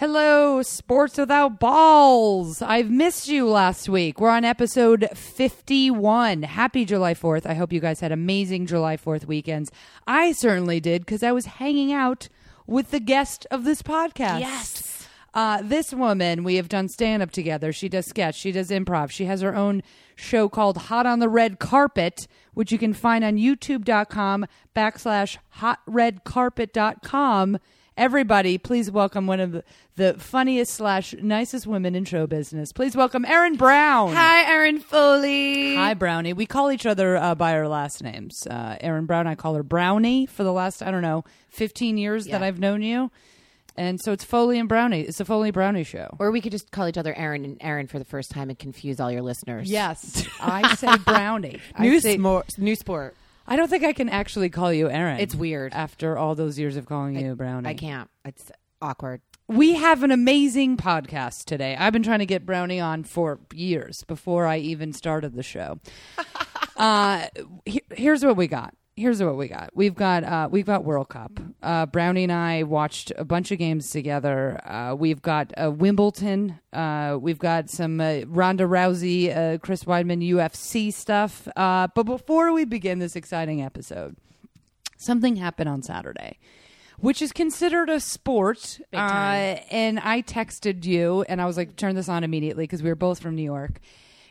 Hello, Sports Without Balls. I've missed you last week. We're on episode 51. Happy July 4th. I hope you guys had amazing July 4th weekends. I certainly did because I was hanging out with the guest of this podcast. Yes. Uh, this woman, we have done stand up together. She does sketch, she does improv. She has her own show called Hot on the Red Carpet, which you can find on youtube.com backslash hotredcarpet.com. Everybody, please welcome one of the, the funniest slash nicest women in show business. Please welcome Erin Brown. Hi, Erin Foley. Hi, Brownie. We call each other uh, by our last names. Uh, Erin Brown, I call her Brownie for the last, I don't know, 15 years that I've known you. And so it's Foley and Brownie. It's a Foley Brownie show. Or we could just call each other Erin and Erin for the first time and confuse all your listeners. Yes, I say Brownie. I, New, say, smo- new sport. I don't think I can actually call you Erin. It's weird. after all those years of calling you Brownie. I can't. It's awkward. We have an amazing podcast today. I've been trying to get Brownie on for years before I even started the show. uh, he- here's what we got. Here's what we got. We've got uh, we've got World Cup. Uh, Brownie and I watched a bunch of games together. Uh, we've got uh, Wimbledon. Uh, we've got some uh, Ronda Rousey, uh, Chris Weidman UFC stuff. Uh, but before we begin this exciting episode, something happened on Saturday, which is considered a sport. Uh, and I texted you, and I was like, turn this on immediately because we were both from New York.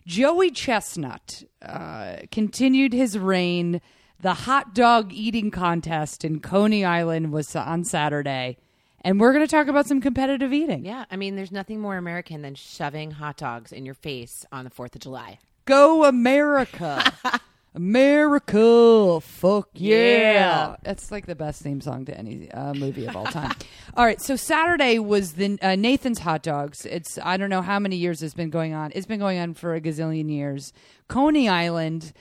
Joey Chestnut uh, continued his reign. The hot dog eating contest in Coney Island was on Saturday. And we're going to talk about some competitive eating. Yeah, I mean, there's nothing more American than shoving hot dogs in your face on the 4th of July. Go America. America. Fuck yeah. That's like the best theme song to any uh, movie of all time. all right. So Saturday was the uh, Nathan's Hot Dogs. It's, I don't know how many years it's been going on. It's been going on for a gazillion years. Coney Island.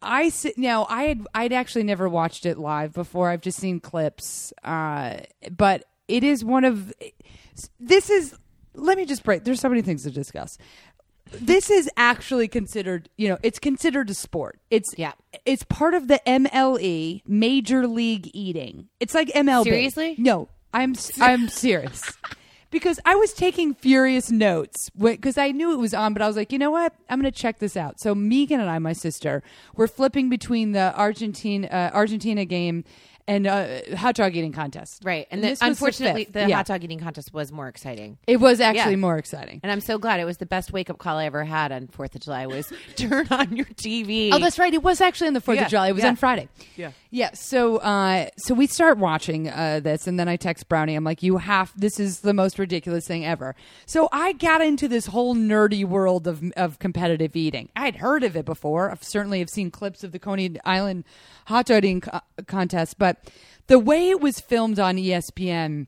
I sit now. I had I'd actually never watched it live before. I've just seen clips, uh, but it is one of this is. Let me just break. There's so many things to discuss. This is actually considered, you know, it's considered a sport. It's Yeah. it's part of the MLE, Major League Eating. It's like MLB. Seriously? No, I'm I'm serious. Because I was taking furious notes because I knew it was on, but I was like, you know what? I'm going to check this out. So Megan and I, my sister, were flipping between the Argentina uh, Argentina game and uh, hot dog eating contest. Right. And, And the, this was the unfortunately, the, Yeah. hot dog eating contest was more exciting. It was actually Yeah. more exciting. And I'm so glad it was the best wake up call I ever had on 4th of July was turn on your TV. Oh, that's right. It was actually on the Fourth Yeah, of July. It was yeah. on Friday. Yeah. yeah. So, uh, so we start watching uh, this, and then I text Brownie. I'm like, "You have. This is the most ridiculous thing ever." So I got into this whole nerdy world of of competitive eating. I'd heard of it before. I've certainly have seen clips of the Coney Island hot dog eating co- contest, but the way it was filmed on ESPN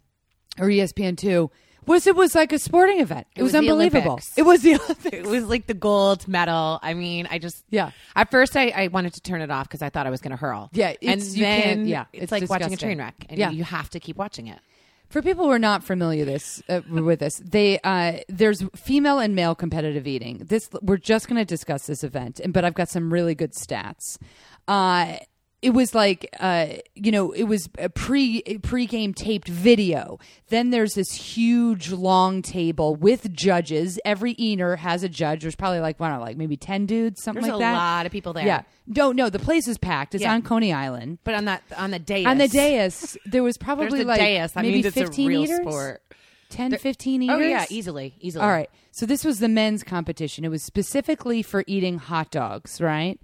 or ESPN two. Was it was like a sporting event? It, was, was unbelievable. It was the Olympics. It was like the gold medal. I mean, I just Yeah. At first, I, I wanted to turn it off because I thought I was going to hurl. Yeah, and then yeah, it's, it's like watching a train wreck, and Yeah. you have to keep watching it. For people who are not familiar this uh, with this, they uh, there's female and male competitive eating. This we're just going to discuss this event, and but I've got some really good stats. Uh, it was like uh, you know it was a pre pre game taped video. Then there's this huge long table with judges. Every eater has a judge. There's probably like don't know, like maybe ten dudes, something There's like that a lot of people there. Yeah, no, no, the place is packed. It's Yeah. on Coney Island. But on that on the dais, On the dais, there was probably like dais. That maybe means it's 15 a real eaters? sport. 10, 15 eaters? Oh yeah, easily, easily. All right. So this was the men's competition. It was specifically for eating hot dogs, right?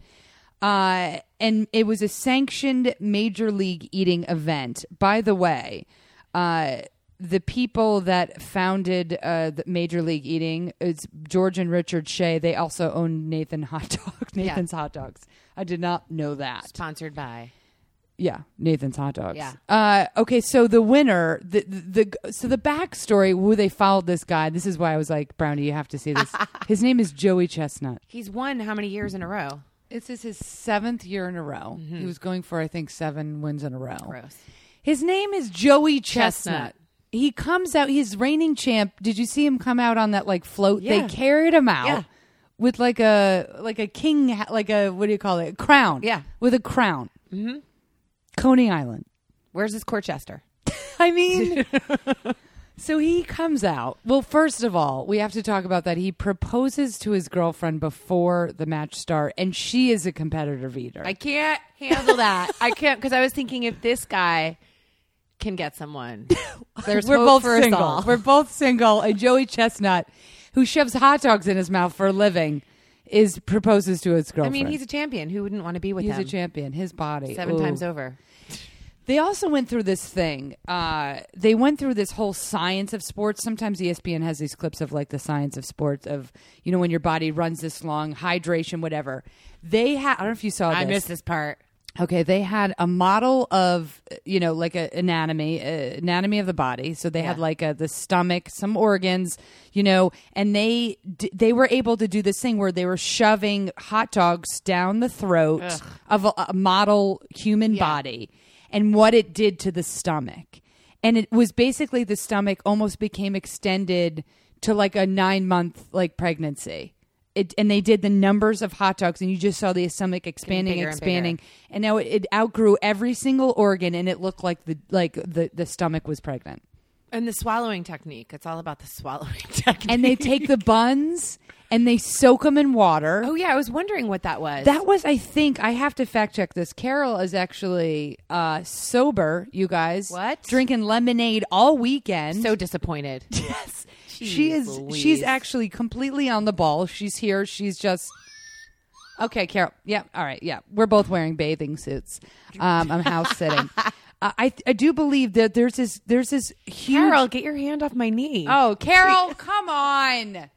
Uh, and it was a sanctioned major league eating event. By the way, uh, the people that founded uh, the Major League Eating, it's George and Richard Shea. They also own Nathan Hot Dog, Nathan's Hot Dogs. I did not know that. Sponsored by. Yeah, Nathan's hot dogs. Yeah. Uh, okay, so the winner, the, the the so the backstory, who they followed this guy. This is why I was like, Brownie, you have to see this. his name is Joey Chestnut. He's won how many years in a row? This is his seventh year in a row. He was going for I think seven wins in a row. Gross. His name is Joey Chestnut. Chestnut. He comes out. He's reigning champ. Did you see him come out on that like float? Yeah. They carried him out. Yeah. With like a like a king, like a what do you call it? A crown. Yeah. with a crown. Mm-hmm. Coney Island. Where's his Corchester? I mean, So he comes out. Well, first of all, we have to talk about that. He proposes to his girlfriend before the match start, and she is a competitive eater. I can't handle that. I can't because I was thinking if this guy can get someone, there's We're both single. We're both single. And Joey Chestnut, who shoves hot dogs in his mouth for a living, is proposes to his girlfriend. I mean, he's a champion. Who wouldn't want to be with He's him? He's a champion. His body Seven Ooh. times over. They also went through this thing. Uh, they went through this whole science of sports. Sometimes ESPN has these clips of like the science of sports of you know when your body runs this long, hydration, whatever. They had. I don't know if you saw. I this. missed this part. Okay, they had a model of you know like a anatomy, uh, anatomy of the body. So they had like a, the stomach, some organs, you know, and they d- they were able to do this thing where they were shoving hot dogs down the throat of a, a model human body, and what it did to the stomach, and it was basically the stomach almost became extended to like a nine month like pregnancy. It, and they did the numbers of hot dogs, and you just saw the stomach expanding, and expanding, and now it, it outgrew every single organ, and it looked like the like the the stomach was pregnant. And the swallowing technique. It's all about the swallowing technique. And they take the buns and they soak them in water. Oh yeah, I was wondering what that was. That was, I think, I have to fact check this. Carol is actually uh, sober, you guys. What? Drinking lemonade all weekend. so disappointed. yes, she is. Louise. She's actually completely on the ball. She's here. She's just. Okay, Carol. Yeah. All right. Yeah. We're both wearing bathing suits. Um, I'm house sitting. uh, I I do believe that there's this there's this huge. Carol, get your hand off my knee. Oh, Carol, come on.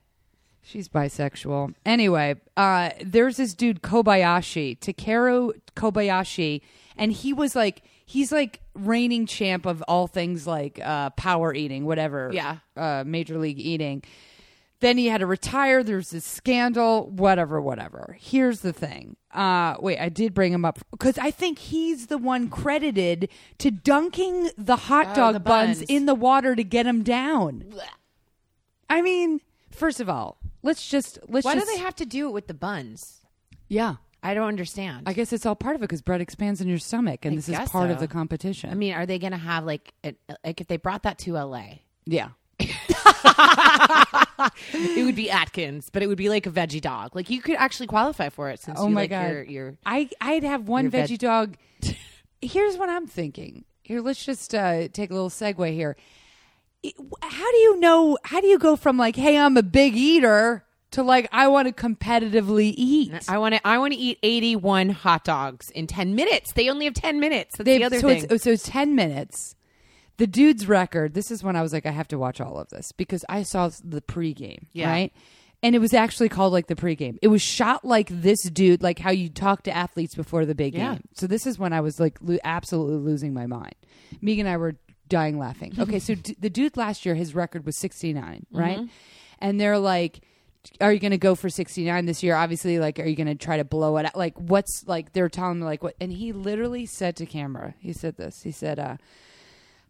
She's bisexual. Anyway, uh, there's this dude Kobayashi, Takeru Kobayashi, and he was like he's like reigning champ of all things like uh, power eating, whatever. Yeah. uh, major league eating. Then he had to retire. There's this scandal, whatever, whatever. Here's the thing. Uh, wait, I did bring him up because I think he's the one credited to dunking the hot Oh, dog the buns buns. in the water to get him down. I mean, first of all, let's just let's Why just do they have to do it with the buns? yeah. I don't understand. I guess it's all part of it because bread expands in your stomach, and I this is guess part of the competition. I mean, are they going to have like a, like if they brought that to LA? yeah, It would be Atkins, but it would be like a veggie dog. Like you could actually qualify for it since Oh you my like God. your your I I'd have one Your veg- veggie dog. Here's what I'm thinking. Here, let's just uh, take a little segue here. How do you know? How do you go from like, hey, I'm a big eater to like, I want to competitively eat? I want to I want to eat 81 hot dogs in 10 minutes. They only have 10 minutes. That's They've- the other so thing. It's, so it's 10 minutes. The dude's record, this is when I was like, I have to watch all of this because I saw the pregame, Yeah. right? And it was actually called like the pregame. It was shot like this dude, like how you talk to athletes before the big Yeah. game. So this is when I was like lo- absolutely losing my mind. Megan and I were dying laughing. Okay, so d- the dude last year, his record was 69, right? And they're like, are you going to go for 69 this year? Obviously, like, are you going to try to blow it out? Like, what's like, they're telling me, like, what? And he literally said to camera, he said this. He said, uh,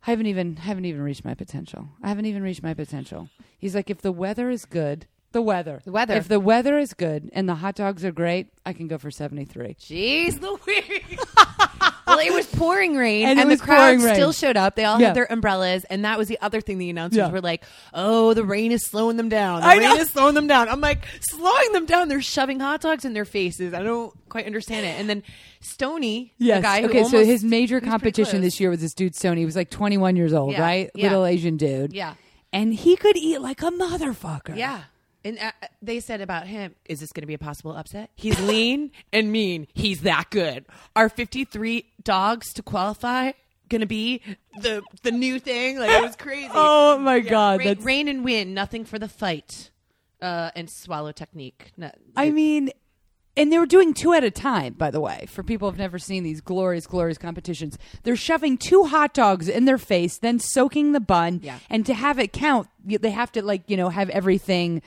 I haven't even haven't even reached my potential. I haven't even reached my potential. He's like, if the weather is good, the weather, The weather. If the weather is good and the hot dogs are great, I can go for seventy three. Jeez Louise. well, it was pouring rain, And and, the crowd rain. still showed up. They all Yeah. had their umbrellas, and that was the other thing. The announcers Yeah. were like, "Oh, the rain is slowing them down. The I rain know. is slowing them down." I'm like, slowing them down. They're shoving hot dogs in their faces. I don't quite understand it. And then Stonie, the Yes. guy, who okay. so his major he was pretty competition this year was this dude Stonie. He was like twenty one years old, Yeah. right? Little Asian dude. Yeah. And he could eat like a motherfucker. Yeah. And uh, they said about him, is this going to be a possible upset? He's lean and mean. He's that good. Are 53 dogs to qualify going to be the the new thing? Like, it was crazy. Oh my god. rain, That's rain and wind, nothing for the fight. Uh, and swallow technique. No, I mean, and they were doing two at a time, by the way, for people who've never seen these glorious, glorious competitions. They're shoving two hot dogs in their face, then soaking the bun. Yeah. And to have it count, they have to, like, you know, have everything,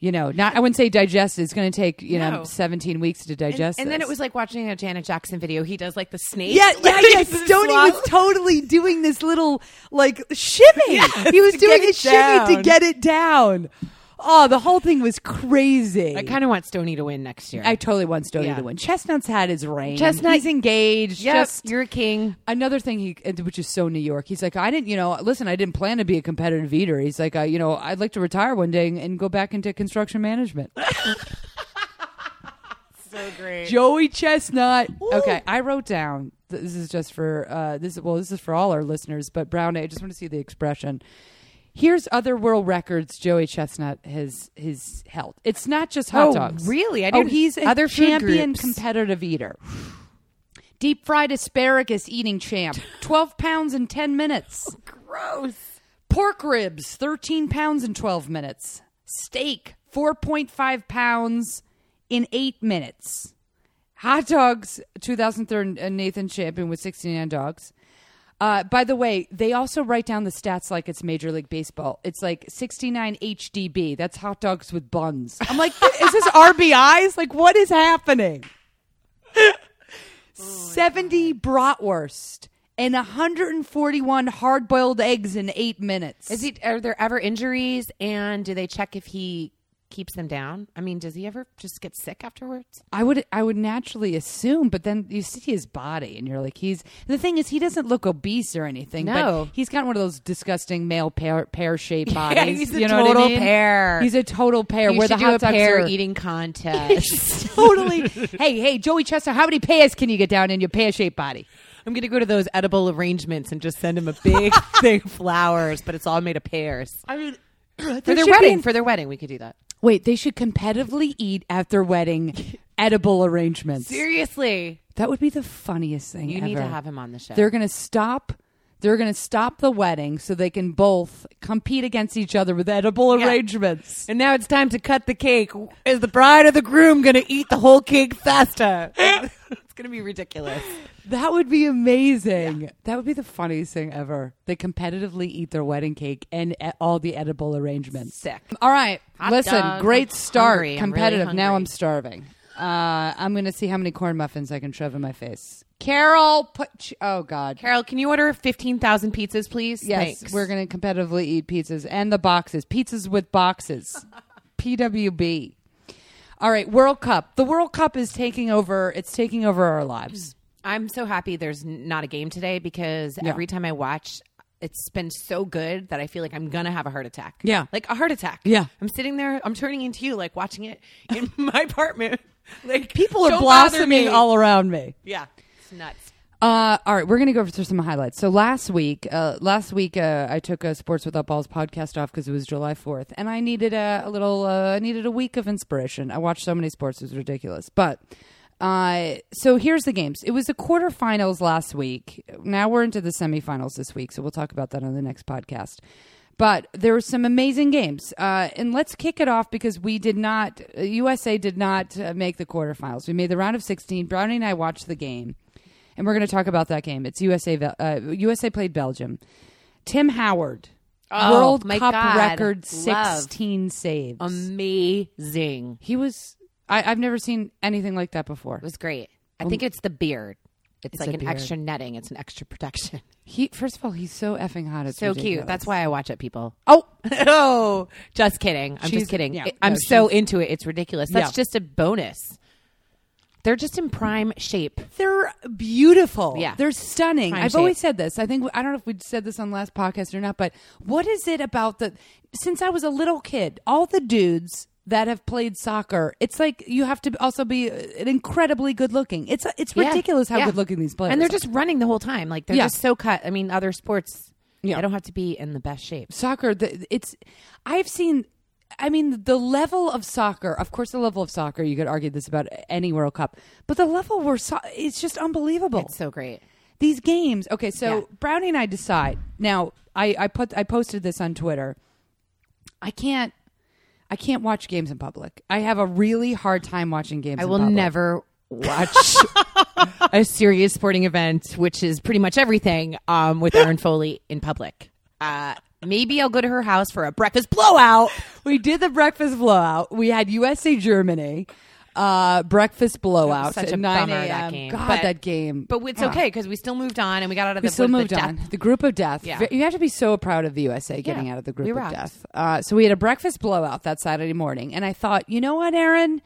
you know, not, I wouldn't say digest. It's going to take, you know, No. 17 weeks to digest and then this. it was like watching a Janet Jackson video. He does like the snake. Yeah, yeah, like, yeah. the Stonie swallow. was totally doing this little like shimmy. he was to doing get a it shimmy to down. get it down. Oh, the whole thing was crazy. I kind of want Stonie to win next year. I totally want Stonie Yeah. to win. Chestnut's had his reign. Chestnut- he's engaged. Yep, Just you're a king. another thing he, which is so New York. He's like, I didn't, you know, listen, I didn't plan to be a competitive eater. He's like, uh, you know, I'd like to retire one day and, and go back into construction management. So great. Joey Chestnut. Okay, I wrote down. This is just for uh, this. Well, this is for all our listeners. But Brown, I just want to see the expression. Here's other world records Joey Chestnut has has held. It's not just hot Oh, dogs. really? I oh, didn't- he's a other champion groups. competitive eater. Deep fried asparagus eating champ. Twelve pounds in ten minutes. Gross. Pork ribs, 13 pounds in 12 minutes. Steak, 4.5 pounds in 8 minutes. Hot dogs, 2003 uh, Nathan Champion with 69 dogs. Uh, by the way, they also write down the stats like it's Major League Baseball. It's like 69 HDB. That's hot dogs with buns. I'm like, is this RBIs? Like, what is happening? 70 bratwurst and 141 hard boiled eggs in eight minutes. Is he? Are there ever injuries? And do they check if he keeps them down? I mean, does he ever just get sick afterwards? I would I would naturally assume, but then you see his body and you're like, he's the thing is he doesn't look obese or anything. No. but he's got one of those disgusting male pear pear shaped bodies. he's a you know what I total mean? pear. He's a total pear. You where the do hot a dogs pear are eating contest. totally. hey, hey, Joey Chester, how many pears can you get down in your pear shaped body? I'm gonna go to those edible arrangements and just send him a big thing of flowers, but it's all made of pears. I mean, For their wedding, be- for their wedding, we could do that. Wait, they should competitively eat at their wedding edible arrangements. Seriously, That would be the funniest thing you need to ever. have him on the show. They're going to stop. They're going to stop the wedding so they can both compete against each other with edible arrangements. and now it's time to cut the cake. Is the bride or the groom gonna eat the whole cake faster? it's gonna be ridiculous. That would be amazing. That would be the funniest thing ever. They competitively eat their wedding cake and e- all the edible arrangements. Sick. All right, Hot listen. dog. Great I'm start. hungry. I'm really Competitive. now hungry. I'm starving. Uh, I'm going to see how many corn muffins I can shove in my face. Carol, put. Oh God. Carol, can you order fifteen thousand pizzas, please? Yes, Thanks. we're going to competitively eat pizzas and the boxes. Pizzas with boxes. PWB. All right, World Cup. The World Cup is taking over. It's taking over our lives. I'm so happy there's not a game today because Yeah. every time I watch, it's been so good that I feel like I'm gonna have a heart attack. Yeah. like a heart attack. Yeah. I'm sitting there. I'm turning into you, like watching it in my apartment. Like People are blossoming all around me. Yeah, nuts. Uh, all right, we're gonna go through some highlights. So last week, uh, last week uh, I took a Sports Without Balls podcast off because it was July Fourth, and I needed a, a little, uh, I needed a week of inspiration. I watched so many sports; it was ridiculous. But uh, so here's the games. It was the quarterfinals last week. Now we're into the semifinals this week, so we'll talk about that on the next podcast. But there were some amazing games, uh, and let's kick it off because we did not. USA did not make the quarterfinals. We made the round of 16. Brownie and I watched the game and we're going to talk about that game. It's USA. Uh, USA played Belgium. Tim Howard, Oh, World Cup God. record, Love. sixteen saves. Amazing. he was. I, I've never seen anything like that before. It was great. I think it's the beard. It's, It's like an beard. extra netting. It's an extra protection. He first of all, he's so effing hot. It's so ridiculous. cute. That's why I watch it, people. Oh, oh, just kidding. I'm She's- just kidding. yeah, I'm no, so into it. It's ridiculous. That's Yeah. just a bonus. They're just in prime shape. they're beautiful. Yeah. they're stunning. Prime I've shape. always said this. I think I don't know if we said this on the last podcast or not, but what is it about the? Since I was a little kid, all the dudes that have played soccer, it's like you have to also be uh, incredibly good looking. It's it's Yeah. ridiculous how Yeah. good looking these players. And they're are. just running the whole time. Like they're Yeah. just so cut. I mean, other sports, Yeah. I don't have to be in the best shape. soccer the, it's i've seen i mean the level of soccer of course the level of soccer you could argue this about any world cup but the level where so- it's just unbelievable It's so great. these games okay so Yeah. brownie and i decide now i i put i posted this on twitter i can't i can't watch games in public i have a really hard time watching games I in will public. never watch a serious sporting event, which is pretty much everything, um, with Erin Foley in public. Uh, maybe I'll go to her house for a breakfast blowout. we did the breakfast blowout. We had USA Germany. Uh, breakfast blowout Such at a 9 bummer, a.m. that game. God, But- that game. But it's Ah. okay because we still moved on and we got out of We the. still the moved death- on. The group of death. Yeah. You have to be so proud of the USA getting Yeah. out of the group We of rocked. death. Uh, so we had a breakfast blowout that Saturday morning, and I thought, you know what, Erin,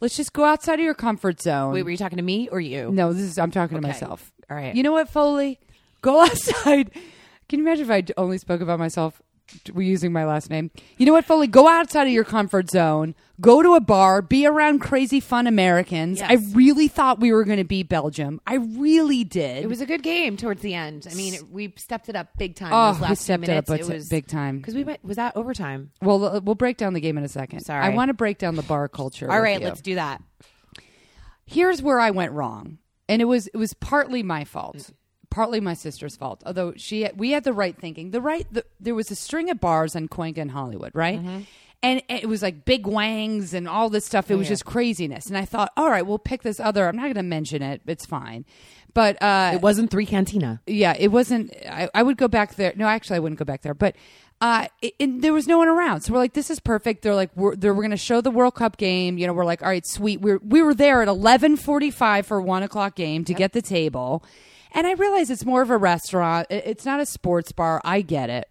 let's just go outside of your comfort zone. Wait, were you talking to me or you? no, this is I'm talking to myself. All right. You know what, Foley? Go outside. Can you imagine if I only spoke about myself? Using my last name. You know what, Foley? Go outside of your comfort zone. Go to a bar. Be around crazy, fun Americans. Yes. I really thought we were going to beat Belgium. I really did. It was a good game towards the end. I mean, it, we stepped it up big time. Oh, those we last few stepped it up big- was big time. because we went. Was that overtime? Well, we'll break down the game in a second. Sorry. I want to break down the bar culture. All right, you. let's do that. Here's where I went wrong, and it was it was partly my fault, mm. Partly my sister's fault. Although she we had the right thinking. The right the, there was a string of bars on Cahuenga and Hollywood, right? And it was like big wangs and all this stuff. It was yeah. just craziness. And I thought, all right, we'll pick this other. I'm not going to mention it. It's fine. But uh, It wasn't three cantina. yeah, it wasn't. I, I would go back there. No, actually, I wouldn't go back there. But uh, it, and there was no one around, so we're like, "This is perfect." They're like, "We're they're, we're going to show the World Cup game." You know, we're like, "All right, sweet." We're we were there at eleven forty five for one o'clock game to get the table, and I realize it's more of a restaurant. It's not a sports bar. I get it,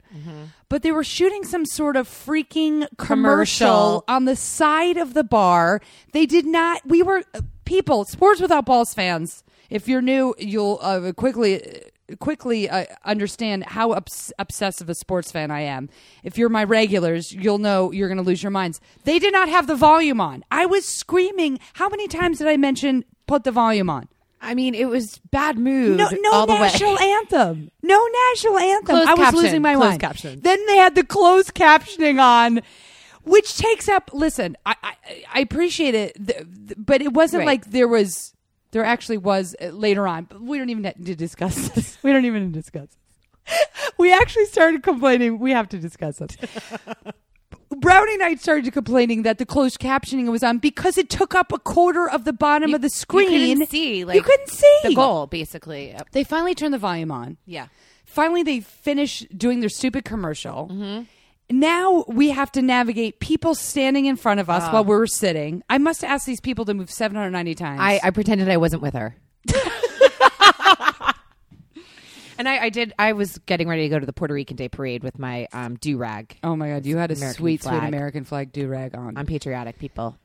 but they were shooting some sort of freaking commercial Commercial. on the side of the bar. They did not. We were people, sports without balls fans. If you're new, you'll uh, quickly quickly uh, understand how obs- obsessive a sports fan I am. If you're my regulars, you'll know you're going to lose your minds. They did not have the volume on. I was screaming. How many times did I mention put the volume on? I mean, it was bad mood. No, no national way. anthem. No national anthem. Closed I was caption. losing my Closed mind. caption. Then they had the closed captioning on, which takes up. Listen, I I, I appreciate it, but it wasn't Right. like there was. There actually was uh, later on, but we don't even need to discuss this. We don't even discuss this. We actually started complaining. We have to discuss it. Brownie and I started complaining that the closed captioning was on because it took up a quarter of the bottom You- of the screen. You couldn't see. Like, you couldn't see the goal, basically. They finally turned the volume on. Yeah. Finally, they finish doing their stupid commercial. Mm-hmm. Now we have to navigate people standing in front of us Ah. while we're sitting. I must ask these people to move 790 times. I, I pretended I wasn't with her. and I, I did. I was getting ready to go to the Puerto Rican Day Parade with my um, do rag. oh my God, you had a American sweet, sweet. American flag do rag on. I'm patriotic people.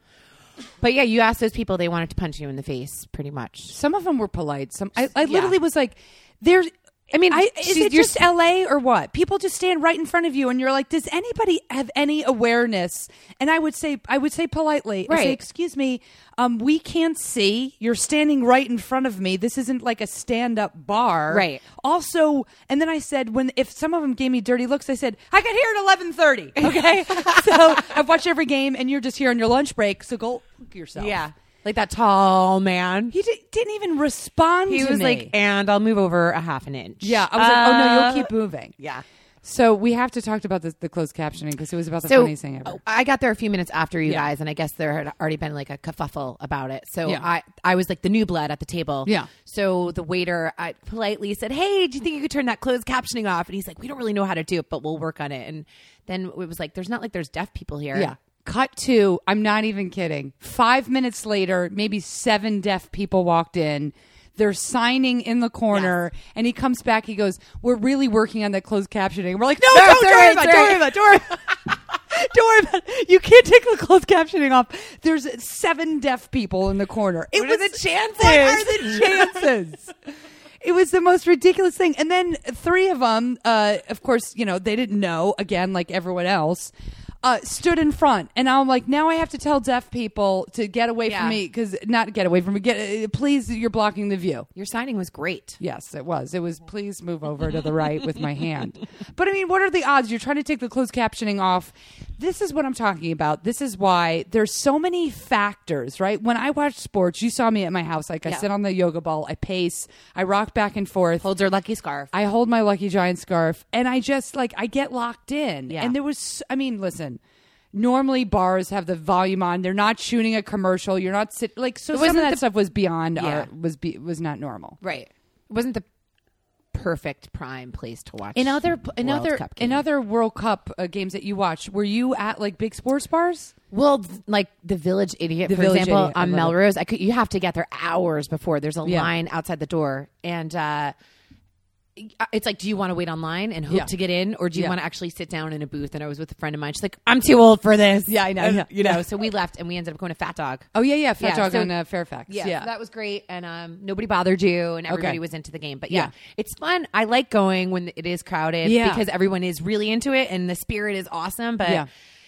But yeah, you asked those people; they wanted to punch you in the face, pretty much. Some of them were polite. Some I, I Yeah. literally was like, "There's." I mean, I, is it just L.A. or what? People just stand right in front of you, and you're like, "Does anybody have any awareness?" And I would say, I would say politely, I say, "Excuse me, um, we can't see. You're standing right in front of me. This isn't like a stand-up bar, Right. Also, and then I said, when if some of them gave me dirty looks, I said, "I got here at 11:30." Okay, so I've watched every game, and you're just here on your lunch break. So go look yourself. Yeah, like that tall man. He di- didn't even respond. He was me. like, and I'll move over a half an inch. Yeah, I was like, oh no, Uh, you'll keep moving. Yeah. So we have to talk about the, the closed captioning because it was about the So funniest thing ever. oh, I got there a few minutes after you Yeah. guys, and I guess there had already been like a kerfuffle about it. So Yeah. I, I was like the new blood at the table. Yeah. So the waiter I politely said, "Hey, do you think you could turn that closed captioning off?" And he's like, "We don't really know how to do it, but we'll work on it." And then it was like, "There's not like there's deaf people here." Yeah. Cut to, I'm not even kidding. Five minutes later, maybe seven deaf people walked in. They're signing in the corner, and he comes back. He goes, "We're really working on that closed captioning." We're like, "No, No, don't, don't worry about, it, don't worry about, it, don't worry about, it. don't worry about. it. You can't take the closed captioning off. There's seven deaf people in the corner. It What are was the chances? What are the chances? It was the most ridiculous thing. And then three of them, uh, of course, you know, they didn't know, again, like everyone else, uh, stood in front. And I'm like, now I have to tell deaf people to get away Yeah. from me because not get away from me. Get, uh, please, you're blocking the view. Your signing was great. Yes, it was. It was, please move over to the right with my hand. But I mean, what are the odds? You're trying to take the closed captioning off. This is what I'm talking about. This is why there's so many factors, right? When I watch sports, you saw me at my house. Like, I Yeah. sit on the yoga ball, I pace, I rock back and forth. Holds her lucky scarf. I hold my Lucky Giant scarf and I just like I get locked in. Yeah. And there was I mean, listen, normally bars have the volume on. They're not shooting a commercial. You're not sit like so It some of that the- stuff was beyond Yeah. our was be, was not normal. right. It wasn't the perfect prime place to watch. In other in World other Cup in other World Cup uh, games that you watched, were you at like big sports bars? Well, like the Village Idiot, The for Village example, Idiot, on. Melrose, I could you have to get there hours before. There's a Yeah. line outside the door, and uh, it's like, do you want to wait online and hope Yeah. to get in, or do you Yeah. want to actually sit down in a booth? And I was with a friend of mine. She's like, I'm too old for this. Yeah, I know, And, yeah, you know, so we left and we ended up going to Fat Dog. Oh yeah, yeah, Fat Dog so- on uh, Fairfax. Yeah, Yeah, so that was great, and um, nobody bothered you, and everybody Okay. was into the game. But yeah, it's fun. I like going when it is crowded, Yeah. because everyone is really into it, and the spirit is awesome. But Yeah.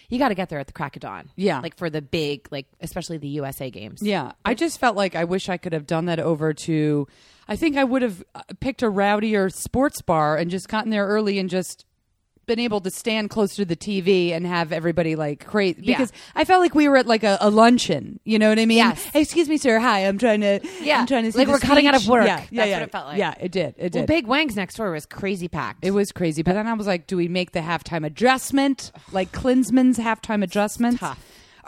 you got to get there at the crack of dawn. Yeah. like for the big, like especially the USA games. Yeah, I just felt like I wish I could have done that over to. I think I would have uh, picked a rowdier sports bar and just gotten there early and just been able to stand close to the TV and have everybody like crazy Yeah. because I felt like we were at like a, a luncheon. You know what I mean? Yes. Hey, excuse me, sir. Hi, I'm trying to. Yeah. I'm trying to see Like we're cutting out of speech. work. Yeah, yeah, That's yeah. what it felt like. Yeah, it did. It did. Well, Big Wang's next door was crazy packed. It was crazy. But then I was like, do we make the halftime adjustment? Like Klinsmann's halftime adjustment? All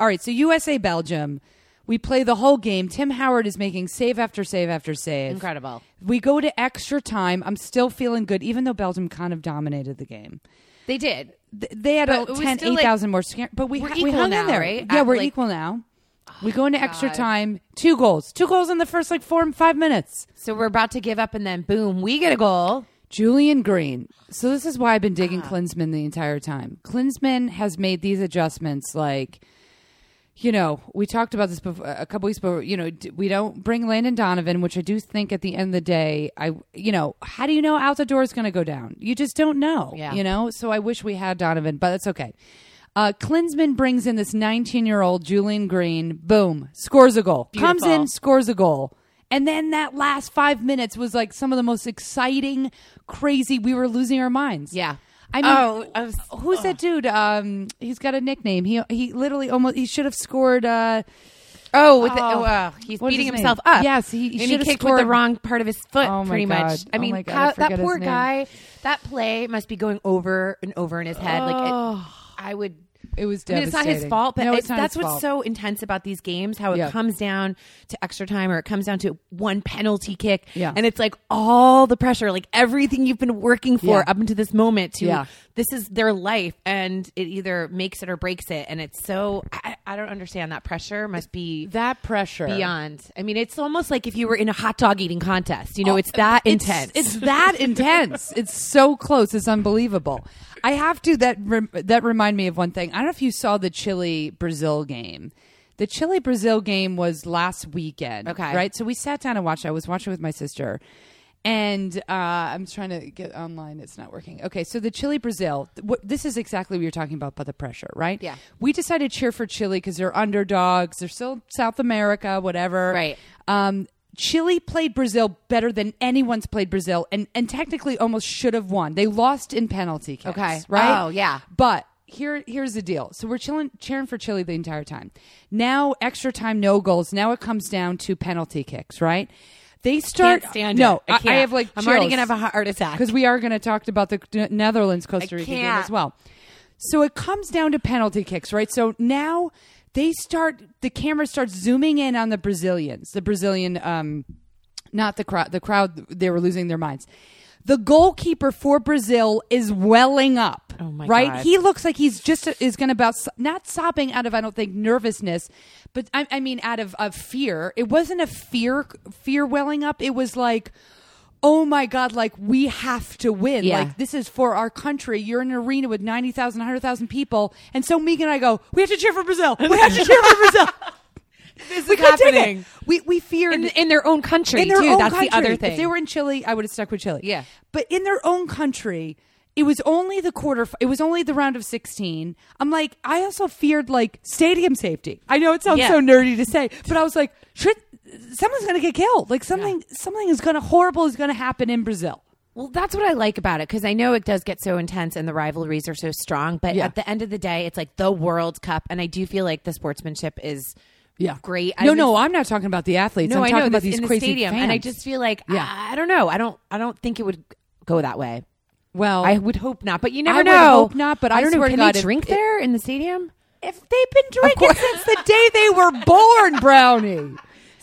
right, so USA Belgium. We play the whole game. Tim Howard is making save after save after save. incredible. We go to extra time. I'm still feeling good, even though Belgium kind of dominated the game. They did. Th- They had But a it 10, still, like- 8,000 more scare, but we, ha- we hung now, in there. right? Yeah, At, we're like- equal now. We go into extra time. Two goals. Two goals in the first like four and five minutes. So we're about to give up, and then boom, we get a goal. Julian Green. So this is why I've been Ah. digging Klinsmann the entire time. Klinsmann has made these adjustments like you know, we talked about this before, a couple weeks before. You know, we don't bring Landon Donovan, which I do think at the end of the day, I, you know, how do you know out the door is going to go down? You just don't know. Yeah. You know, so I wish we had Donovan, but that's okay. Uh, Klinsmann brings in this 19 year old Julian Green. Boom, scores a goal. Comes in, scores a goal. And then that last five minutes was like some of the most exciting, crazy. We were losing our minds. Yeah. I mean, Oh, I was- who's that dude? Um, he's got a nickname. He he literally almost he should have scored. Uh, Oh, with the, Oh. oh, uh, he's beating himself name? up. Yes, he- he and he kicked with the wrong part of his foot. Oh, pretty God. much. I Oh, mean, God, I that poor guy. That play must be going over and over in his head. Like it, I would. It was I mean, it's not his fault, but no, it's, it's not that's what's fault. so intense about these games. How it Yeah. comes down to extra time, or it comes down to one penalty kick, Yeah. and it's like all the pressure, like everything you've been working for Yeah. up until this moment. To Yeah. this is their life, and it either makes it or breaks it. And it's so I, I don't understand that pressure. Must be that pressure beyond. I mean, it's almost like if you were in a hot dog eating contest. You know, oh, it's that Oh, It's- intense. It's that intense. It's so close. It's unbelievable. I have to that rem, that remind me of one thing. I don't know if you saw the Chile Brazil game. The Chile Brazil game was last weekend. Okay. right. So we sat down and watched. I was watching with my sister, and uh, I'm trying to get online. It's not working. Okay, so the Chile Brazil. What, this is exactly what you're talking about, about the pressure, right? Yeah. We decided to cheer for Chile because they're underdogs. They're still South America, whatever. Right. Um, Chile played Brazil better than anyone's played Brazil, and and technically almost should have won. They lost in penalty kicks. Okay. Right. Oh, yeah. But here here's the deal. So we're chilling, cheering for Chile the entire time. Now extra time, no goals. Now it comes down to penalty kicks. Right. They start. Can't stand no, it. I, I, have like. I'm already gonna have a heart attack. because we are going to talk about the Netherlands Costa Rica game as well. So it comes down to penalty kicks, right? So now they start the camera starts zooming in on the Brazilians, the Brazilian, um, not the crowd. The crowd they were losing their minds. The goalkeeper for Brazil is welling up. Oh, my right? God. He looks like he's just is going to about not sobbing out of I don't think nervousness, but I, I mean out of, of fear. It wasn't a fear fear welling up. It was like, oh my god, like we have to win. Yeah. Like this is for our country. You're in an arena with 90,000, 100,000 people, and so Megan and I go, we have to cheer for Brazil. We have to cheer for Brazil. this we is couldn't take it. happening We we feared in, in their own country in their too. own That's country. the other thing. If they were in Chile, I would have stuck with Chile. Yeah. But in their own country, it was only the quarter. It was only the round of sixteen. I'm like, I also feared like stadium safety. I know it sounds Yeah. so nerdy to say, but I was like, should someone's going to get killed? Like something something is going to horrible is going to happen in Brazil. Well, that's what I like about it because I know it does get so intense and the rivalries are so strong. But Yeah. at the end of the day, it's like the World Cup, and I do feel like the sportsmanship is yeah. great. I No, was- no, I'm not talking about the athletes. no, I'm I know about this these in the crazy stadium, fans. and I just feel like Yeah. I, I don't know. I don't. I don't think it would go that way. well, I would hope not, but you never I know. hope not, but I don't swear know. Can God, they drink if- there in the stadium? if they've been drinking since the day they were born, Brownie.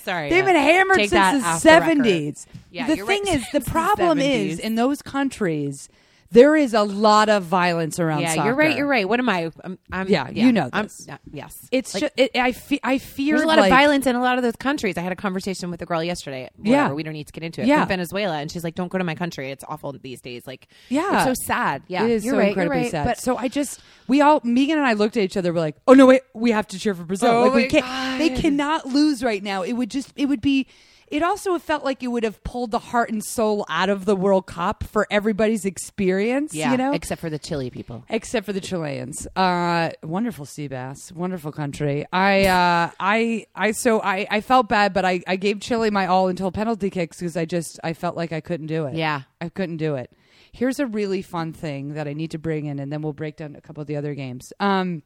Sorry, They've uh, been hammered take since the off the seventies. Yeah, the you're thing right. is, the problem 70s. is in those countries there is a lot of violence around. Yeah, soccer. you're right. You're right. What am I? I'm, I'm Yeah, you know I'm, this. uh, yes. It's Like, just it, I fe- I fear there's a lot like, of violence in a lot of those countries. I had a conversation with a girl yesterday. Whatever, Yeah. we don't need to get into it. Yeah. from Venezuela, and she's like, "Don't go to my country. It's awful these days. Like, Yeah. it's so sad. Yeah, it is you're so right, incredibly right. sad. But so I just we all Megan and I looked at each other. We're like, oh no, wait, we have to cheer for Brazil. Oh like we can't. They cannot lose right now. It would just it would be. It also felt like it would have pulled the heart and soul out of the World Cup for everybody's experience. yeah, you know, except for the Chile people. except for the Chileans. Uh, wonderful sea bass, wonderful country. I, uh, I, I, so I, I felt bad, but I, I gave Chile my all until penalty kicks because I just, I felt like I couldn't do it. Yeah. I couldn't do it. Here's a really fun thing that I need to bring in, and then we'll break down a couple of the other games. Um,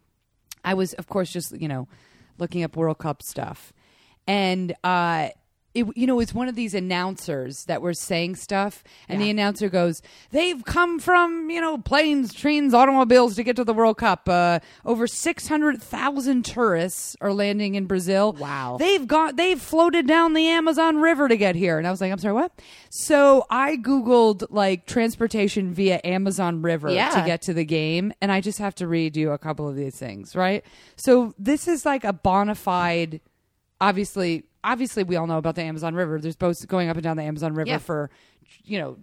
I was, of course, just you know, looking up World Cup stuff, and uh, it, you know, it's one of these announcers that were saying stuff, and the announcer goes, "They've come from you know planes, trains, automobiles to get to the World Cup. Uh, over six hundred thousand tourists are landing in Brazil. Wow. They've got they've floated down the Amazon River to get here." And I was like, "I'm sorry, what?" So I googled like transportation via Amazon River Yeah. to get to the game, and I just have to read you a couple of these things, right? So this is like a bona fide obviously obviously we all know about the Amazon River. There's boats going up and down the Amazon River Yeah. for you know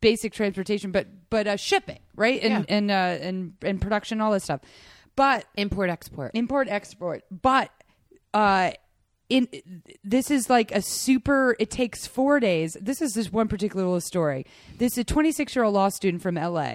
basic transportation, but but uh, shipping, right? And Yeah. and uh, and and production, all this stuff. But Import export. import export but uh in this is like a super it takes four days. This is this one particular little story. This is a 26 year old law student from la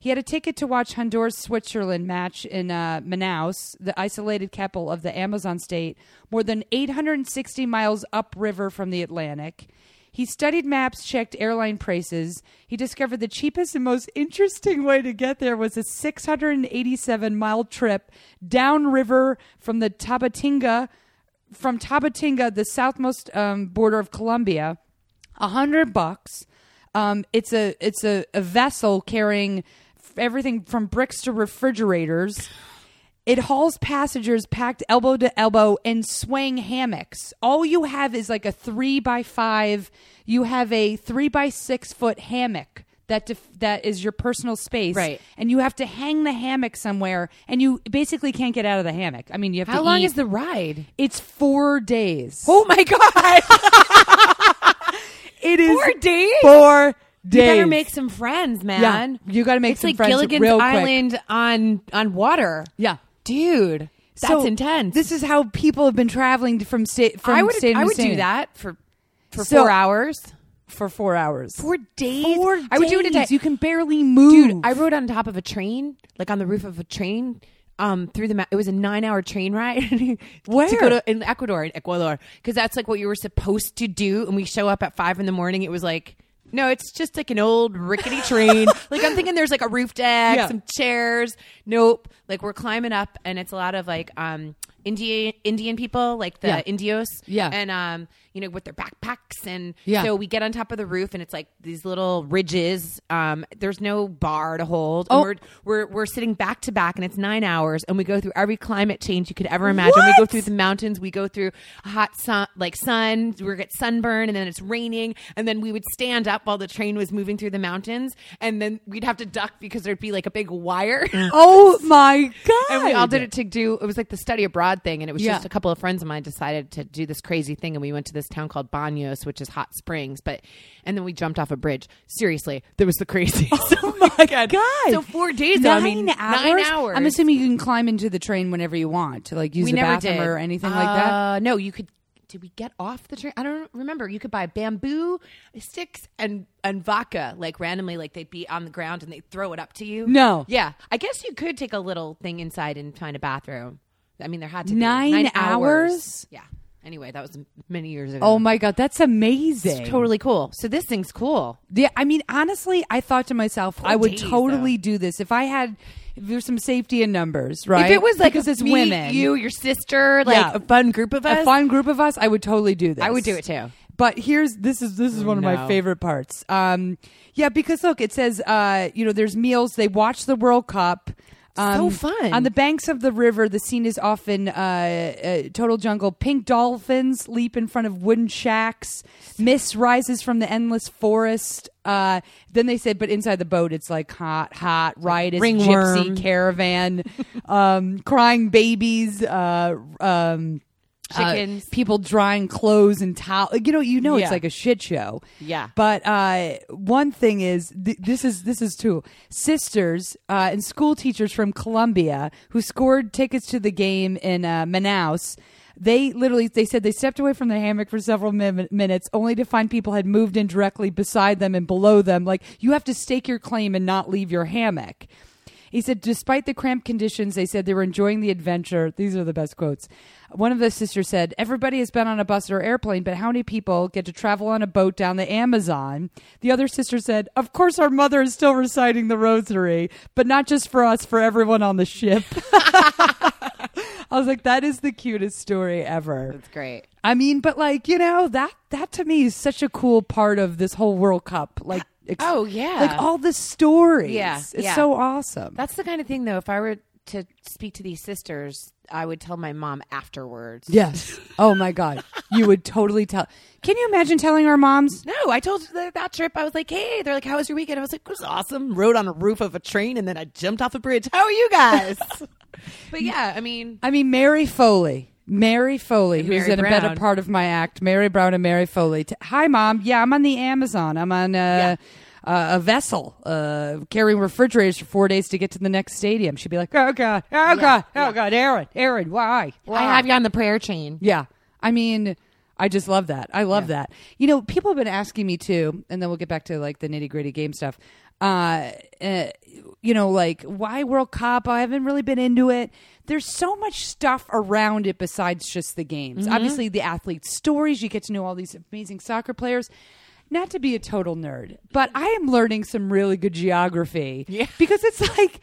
he had a ticket to watch honduras switzerland match in uh, manaus the isolated capital of the amazon state more than 860 miles upriver from the atlantic. He studied maps, checked airline prices. He discovered the cheapest and most interesting way to get there was a 687 mile trip downriver from the Tabatinga, from Tabatinga, the southmost um, border of Colombia. A hundred bucks. Um, it's a it's a, a vessel carrying everything from bricks to refrigerators. It hauls passengers packed elbow to elbow in swaying hammocks. All you have is like a three by five. You have a three by six foot hammock that def- that is your personal space, Right. And you have to hang the hammock somewhere, and you basically can't get out of the hammock. I mean, you have to How to. long eat. is the ride? It's four days. Oh my god! it is Four days. Four days. You better make some friends, man. Yeah, you gotta make it's some like friends Gilligan's real quick. Island on on water. Yeah. dude, that's So, intense. This is how people have been traveling from state from I would state I would state do that for for So- four hours. For four hours. Four days. Four I would do it a day. days. You can barely move. Dude, I rode on top of a train, like on the roof of a train, um, through the. Ma- it was a nine-hour train ride. Where? to go to in Ecuador, in Ecuador, because that's like what you were supposed to do. And we show up at five in the morning. It was like. No, it's just like an old rickety train. like I'm thinking there's like a roof deck, Yeah. some chairs. Nope. Like we're climbing up and it's a lot of like um Indian Indian people, like the Yeah. Indios. Yeah. And um, you know, with their backpacks and Yeah. so we get on top of the roof and it's like these little ridges. Um, there's no bar to hold. Oh. We're we're we're sitting back to back and it's nine hours and we go through every climate change you could ever imagine. We go through the mountains, we go through hot sun like sun, we get sunburn and then it's raining and then we would stand up while the train was moving through the mountains and then we'd have to duck because there'd be like a big wire. oh my god! And we all did it to do. It was like the study abroad thing, and it was Yeah. just a couple of friends of mine decided to do this crazy thing, and we went to this town called Banos, which is hot springs. But and then we jumped off a bridge. Seriously, there was the craziest. Oh my god! So four days. Nine I mean, hours. nine hours. I'm assuming you can climb into the train whenever you want to like use we the bathroom did or anything like that. Uh, no, you could. Did we get off the train? I don't remember. You could buy bamboo sticks and and vodka like randomly, like they'd be on the ground and they'd throw it up to you. No. yeah, I guess you could take a little thing inside and find a bathroom. I mean, there had to be Nine hours? Yeah. Anyway, that was many years ago. Oh my god, that's amazing! It's totally cool. So this thing's cool. Yeah, I mean, honestly, I thought to myself, I would days, totally do this if I had. If there's some safety in numbers, right? If it was like because it's me, women, you, your sister, like Yeah. a fun group of us, a fun group of us, I would totally do this. I would do it too. But here's this is this is one of my favorite parts. Um, yeah, because look, it says uh, you know, there's meals. They watch the World Cup. So fun. On the banks of the river, the scene is often uh, uh, total jungle. Pink dolphins leap in front of wooden shacks. Mist rises from the endless forest. Uh, then they said, but inside the boat, it's like hot, hot, riotous Ringworm. gypsy caravan, um, crying babies. Uh, um, uh, people drying clothes and towel. You know, you know, Yeah. it's like a shit show. Yeah. But uh, one thing is, th- this is this is true. Sisters uh, and school teachers from Colombia who scored tickets to the game in uh, Manaus. They literally they said they stepped away from the hammock for several min- minutes, only to find people had moved in directly beside them and below them. Like you have to stake your claim and not leave your hammock. He said, despite the cramped conditions, they said they were enjoying the adventure. These are the best quotes. One of the sisters said, Everybody has been on a bus or airplane, but how many people get to travel on a boat down the Amazon? The other sister said, Of course, our mother is still reciting the rosary, but not just for us, for everyone on the ship. I was like, That is the cutest story ever. That's great. I mean, but like, you know, that, that to me is such a cool part of this whole World Cup. Like, ex- Oh, yeah. Like all the stories. Yeah, It's yeah. so awesome. That's the kind of thing, though. If I were to speak to these sisters, I would tell my mom afterwards. Yes. Oh my God. You would totally tell. Can you imagine telling our moms? No, I told that, that trip. I was like, "Hey," they're like, "How was your weekend?" I was like, "It was awesome." Rode on a roof of a train, and then I jumped off a bridge. How are you guys? but yeah, I mean, I mean, Mary Foley. Mary Foley, who's in a better part of my act. Mary Brown and Mary Foley. T- Hi, Mom. Yeah, I'm on the Amazon. I'm on uh, uh, a vessel uh, carrying refrigerators for four days to get to the next stadium. She'd be like, oh, God. Oh, God. Oh, yeah. God. Erin. Erin, why? why? I have you on the prayer chain. Yeah. I mean, I just love that. I love that. You know, people have been asking me too, and then we'll get back to like the nitty gritty game stuff. Uh, uh, you know, like why World Cup? I haven't really been into it. There's so much stuff around it besides just the games. Obviously, the athlete stories. You get to know all these amazing soccer players. Not to be a total nerd, but I am learning some really good geography. Yeah. Because it's like,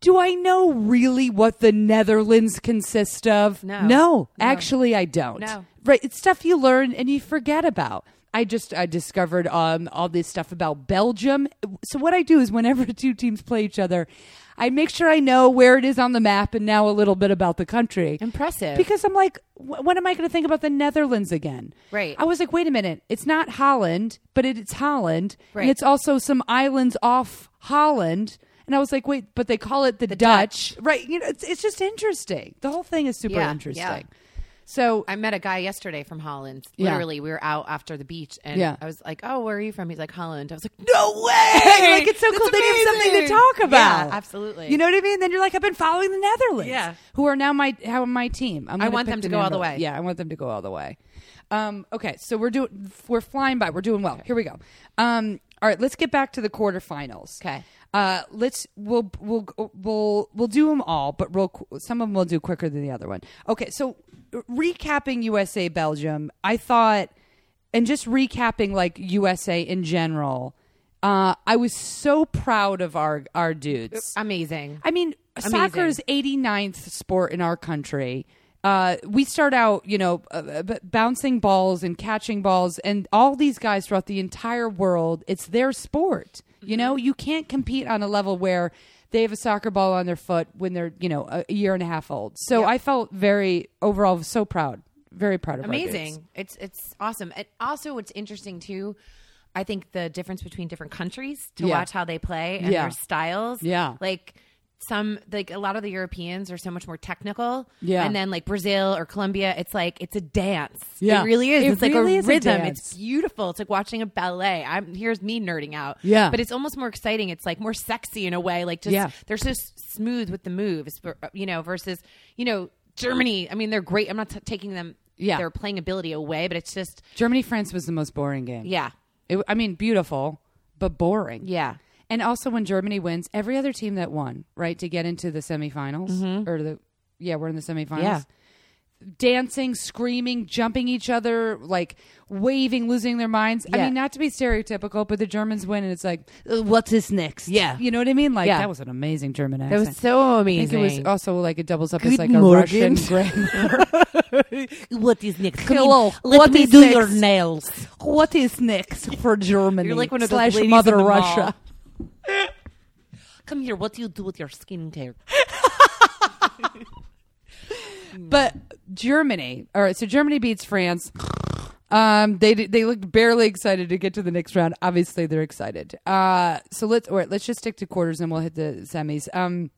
do I know really what the Netherlands consist of? No. No, No. actually, I don't. No. Right. It's stuff you learn and you forget about. I just I discovered um, all this stuff about Belgium. So what I do is whenever two teams play each other, I make sure I know where it is on the map and now a little bit about the country. Impressive. Because I'm like, wh- when am I going to think about the Netherlands again? Right. I was like, wait a minute, it's not Holland, but it, it's Holland, Right. and it's also some islands off Holland. And I was like, wait, but they call it the, Dutch. right? You know, it's it's just interesting. The whole thing is super Yeah, interesting. yeah. So I met a guy yesterday from Holland. Yeah. Literally, we were out after the beach, and Yeah. I was like, "Oh, where are you from?" He's like, "Holland." I was like, "No way!" like it's so That's cool they have something to talk about. Yeah, absolutely. You know what I mean? Then you're like, I've been following the Netherlands. Yeah. Who are now my how my team. I'm I want them to the go all the way. Yeah, I want them to go all the way. Um, okay, so we're doing we're flying by. We're doing well. Here we go. Um, all right, let's get back to the quarterfinals. Okay. Uh, let's we'll we'll we'll we'll do them all, but real some of them we'll do quicker than the other one. Okay, so recapping USA Belgium, I thought, and just recapping like USA in general. Uh, I was so proud of our our dudes. amazing. I mean, soccer is 89th sport in our country. Uh, we start out, you know, uh, b- bouncing balls and catching balls, and all these guys throughout the entire world, it's their sport. You know, you can't compete on a level where they have a soccer ball on their foot when they're, you know, a year and a half old. So. I felt very overall so proud, very proud of our dudes. amazing. It's it's awesome. And also, what's interesting too, I think the difference between different countries to Yeah. watch how they play and Yeah. their styles. Yeah. like some like a lot of the Europeans are so much more technical. Yeah. and then like Brazil or Colombia, it's like it's a dance. Yeah. it really is. It it's like really a is a rhythm. dance. it's beautiful. It's like watching a ballet. I'm here's me nerding out. Yeah. but it's almost more exciting. It's like more sexy in a way. Like just Yeah. they're so s- smooth with the moves, uh, you know, versus you know. Germany, I mean, they're great. I'm not t- taking them Yeah. their playing ability away, but it's just Germany France was the most boring game. yeah, It, I mean, beautiful, but boring. yeah, And also, when Germany wins, every other team that won, right, to get into the semifinals or the yeah, we're in the semifinals. Mm-hmm. Yeah. Dancing, screaming, jumping each other, like waving, losing their minds. I mean, not to be stereotypical, but the Germans win, and it's like, "Uh, what's this next? Yeah. you know what I mean. Like Yeah. that was an amazing German accent. that was so I amazing. think it was also like it doubles up as like Guten a. Russian grammar. what is next? Hello, let what me is do next? your nails. what is next for Germany? You're like one of those slash Mother Russia. Come here. What do you do with your skincare? But Germany, all right. So Germany beats France. Um, they they looked barely excited to get to the next round. Obviously, they're excited. Uh, so let's or let's just stick to quarters and we'll hit the semis. Um,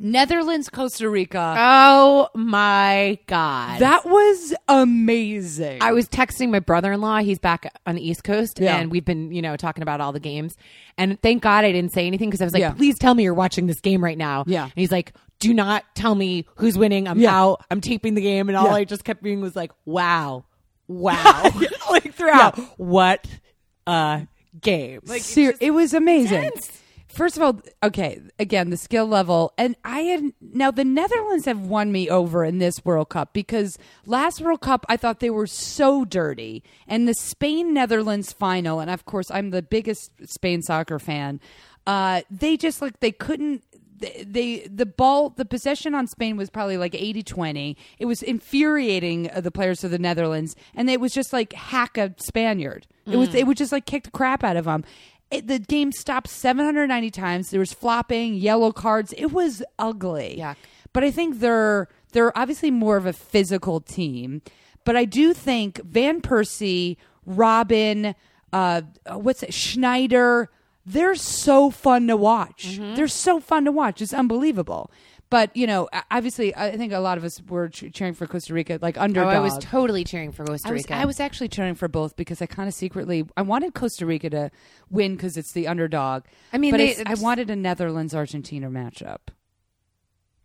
Netherlands, Costa Rica. Oh my god. that was amazing. I was texting my brother-in-law. He's back on the East Coast, Yeah. and we've been, you know, talking about all the games. And thank God I didn't say anything because I was like, Yeah. "Please tell me you're watching this game right now." Yeah. And he's like, "Do not tell me who's winning. I'm Yeah. out. I'm taping the game." And all. I just kept being was like, "Wow, wow!" like throughout, what a game! Like, Ser- just it was amazing. intense. First of all, okay, again, the skill level, and I had now the Netherlands have won me over in this World Cup because last World Cup I thought they were so dirty, and the Spain Netherlands final, and of course I'm the biggest Spain soccer fan. Uh, they just like they couldn't. They, they the ball the possession on Spain was probably like 80-20. It was infuriating uh, the players of the Netherlands, and it was just like hack a Spaniard. It was it would just like kick the crap out of them. It, the game stopped 790 times. There was flopping, yellow cards. It was ugly. Yuck. But I think they're they're obviously more of a physical team. But I do think Van Persie, Robin, uh, what's it, Sneijder, they're so fun to watch. Mm-hmm. They're so fun to watch. It's unbelievable. But you know, obviously, I think a lot of us were cheering for Costa Rica, like Oh, underdog. I was totally cheering for Costa I was, Rica. I was actually cheering for both because I kind of secretly I wanted Costa Rica to win because it's the underdog. I mean, but they- it's- I wanted a Netherlands Argentina matchup.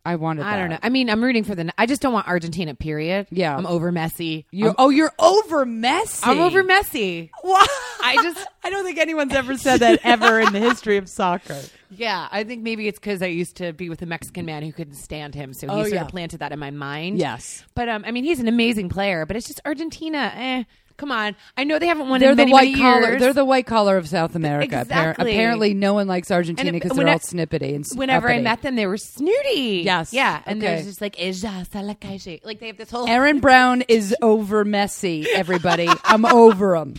I wanted. I don't know. I mean, I'm rooting for the. I just don't want Argentina. Period. Yeah. I'm over Messi. I'm, oh, you're over Messi. I'm over Messi. What? I just- I don't think anyone's ever said that ever in the history of soccer. Yeah, I think maybe it's because I used to be with a Mexican man who couldn't stand him, so he Oh, sort yeah. of planted that in my mind. Yes. but um, I mean, he's an amazing player, but it's just Argentina. Eh, come on. I know they haven't won They're in the many, white many collar. years. They're the white collar of South America. Appar- apparently, no one likes Argentina because they're all snippety and Whenever I met them, they were snooty. Yes. yeah, and Okay. there's just like "Eja sa. Like they have this whole. Erin Brown is over Messi. Everybody, I'm over him.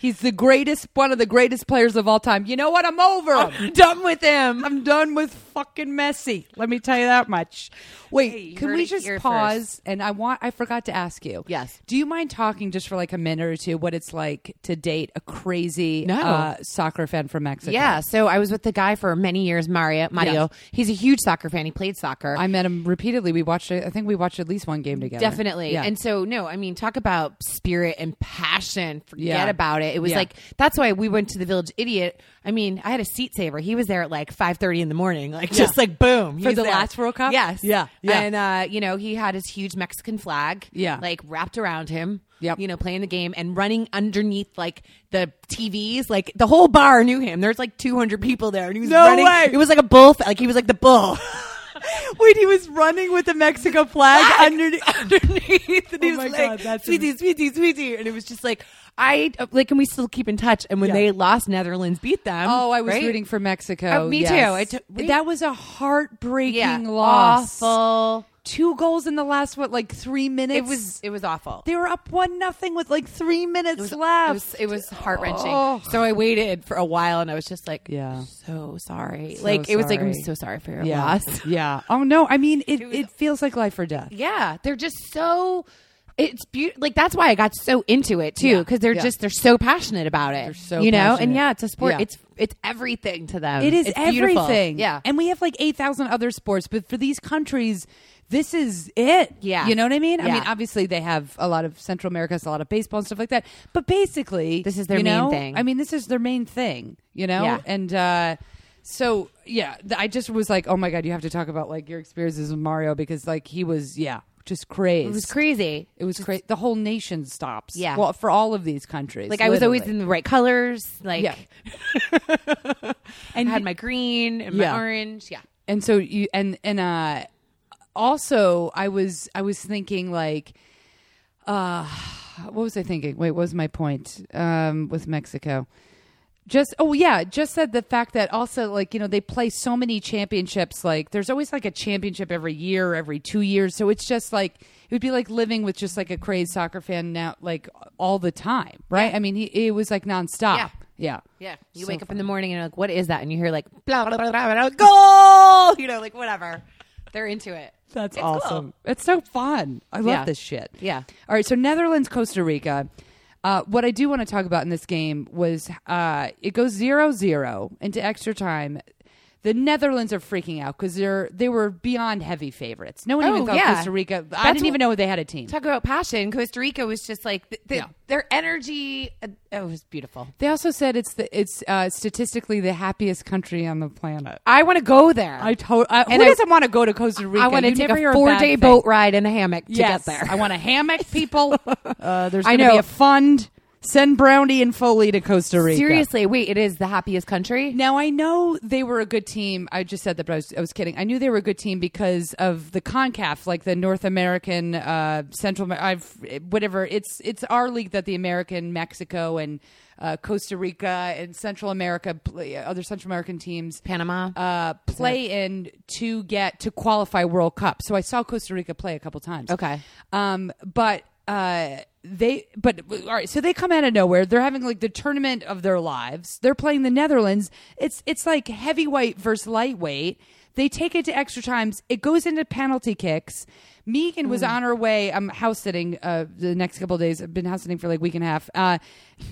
He's the greatest, one of the greatest players of all time. You know what? I'm over him. I'm done with him. I'm done with fucking Messi. Let me tell you that much. Wait, Hey, can we just pause? And I want I forgot to ask you. Yes. Do you mind talking just for like a minute or two what it's like to date a crazy No. uh, soccer fan from Mexico? Yeah, so I was with the guy for many years, Mario. Mario, Yes. he's a huge soccer fan. He played soccer. I met him repeatedly. We watched. I think we watched at least one game together. Definitely. Yeah. And so, no, I mean, talk about spirit and passion. Forget Yeah. about it. It was Yeah. like, that's why we went to the Village Idiot. I mean, I had a seat saver. He was there at like 5.30 in the morning. Like, just like, boom. For the there. last World Cup? Yes. Yeah. Yeah. And, uh, you know, he had his huge Mexican flag. Yeah. Like, wrapped around him. Yep. You know, playing the game and running underneath like the TVs. Like, the whole bar knew him. There's like 200 people there. And he was No running. way. It was like a bull. Like, he was like the bull. Wait, he was running with the Mexico flag underneath. underneath. And he Oh was my like, God, that's sweetie, sweetie, sweetie. And it was just like, I, like, can we still keep in touch. And when Yeah. they lost, Netherlands beat them. Oh, I was right? rooting for Mexico. Uh, me yes. too. I that was a heartbreaking Yeah. loss. Awful. Two goals in the last what, like three minutes. It was, it was awful. They were up one nothing with like three minutes It was, left. it was, it was heart wrenching. Oh. So I waited for a while and I was just like, Yeah. so sorry. So like, it was like, I'm so sorry for your yeah, loss. yeah. Oh no, I mean it. It, was- feels like life or death. Yeah. They're just so, it's beautiful. Like, that's why I got so into it too. Yeah. Cause they're Yeah. just, they're so passionate about it. They're so you know? passionate. And yeah, it's a sport. Yeah. It's, it's everything to them. It is It's beautiful. everything. Yeah. and we have like eight thousand other sports, but for these countries. This is it. Yeah. You know what I mean? I mean, obviously they have a lot of Central America, has a lot of baseball and stuff like that. But basically, This is their main know, thing. I mean, this is their main thing, you know? Yeah. And uh so yeah, I just was like, "Oh my god, you have to talk about like your experiences with Mario because like he was yeah, just crazy. It was crazy. It was crazy. The whole nation stops. Yeah. Well, for all of these countries. Like I was always in the right colors. Like Yeah. I and had my green and Yeah. my orange. Yeah. and so you and and uh also i was i was thinking like uh what was i thinking wait what was my point um with mexico just oh yeah just said the fact that also like you know they play so many championships like there's always like a championship every year every two years so it's just like it would be like living with just like a crazed soccer fan now like all the time right i mean he, it was like nonstop Yeah. Yeah. Yeah. You So wake up in the morning and you're like, what is that? And you hear like, blah, blah, blah, blah, blah, goal! You know, like whatever. They're into it. That's It's awesome. cool. It's so fun. I love Yeah. this shit. Yeah. All right, so Netherlands, Costa Rica. Uh, what I do want to talk about in this game was uh, it goes 0 0 into extra time. The Netherlands are freaking out because they're they were beyond heavy favorites. No one even Oh, thought yeah. Costa Rica. I didn't even know they had a team. Talk about passion. Costa Rica was just like, th- th- Yeah. their energy, uh, it was beautiful. They also said it's the it's uh, statistically the happiest country on the planet. I want to go there. I told. I, who doesn't want to go to Costa Rica? I want to take a four day thing. boat ride in a hammock to yes, get there. I want a hammock, people. Uh, there's I going to be a fund. Send Brownie and Foley to Costa Rica. Seriously, wait, it is the happiest country? Now I know they were a good team. I just said that, but I was, I was kidding. I knew they were a good team because of the Concaf, like the North American, uh, Central, I've whatever. It's it's our league that the American, Mexico, and uh, Costa Rica and Central America, play, other Central American teams, Panama. uh, play in to get to qualify World Cup. So I saw Costa Rica play a couple times. Okay. Um, but uh, they, but all right. So they come out of nowhere. They're having like the tournament of their lives. They're playing the Netherlands. It's it's like heavyweight versus lightweight. They take it to extra times. It goes into penalty kicks. Megan was on her way. I'm house sitting uh, the next couple of days. I've been house sitting for like a week and a half. Uh,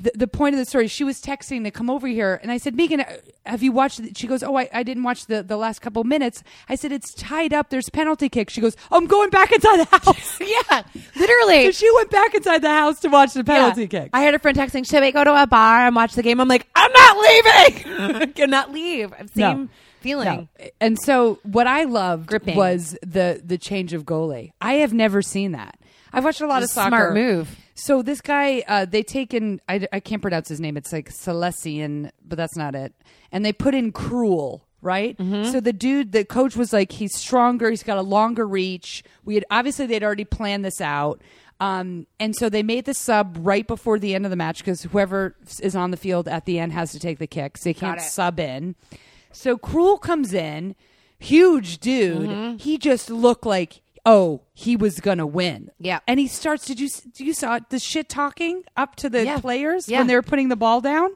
the, the point of the story, she was texting to come over here, and I said, Megan, uh, have you watched? it?" She goes, Oh, I, I didn't watch the, the last couple minutes. I said, It's tied up. There's penalty kick. She goes, I'm going back inside the house. yeah, literally. So she went back inside the house to watch the penalty Yeah. kick. I had a friend texting, "Should we go to a bar and watch the game?" I'm like, "I'm not leaving. I cannot leave." Same No. Feeling. No. And so what I loved Gripping. was the the change of goalie. I have never seen that. I've watched a lot of soccer. smart move. So this guy, uh, they take in. I, I can't pronounce his name. It's like Celestian, but that's not it. And they put in Krul. Right, Mm-hmm. so the dude, the coach was like, he's stronger, he's got a longer reach. We had obviously they'd already planned this out, um, and so they made the sub right before the end of the match because whoever is on the field at the end has to take the kicks. They can't sub in. So Krul comes in, huge dude. Mm-hmm. He just looked like oh he was gonna win. Yeah. and he starts. Did you you saw the shit talking up to the Yeah. players Yeah. when they were putting the ball down?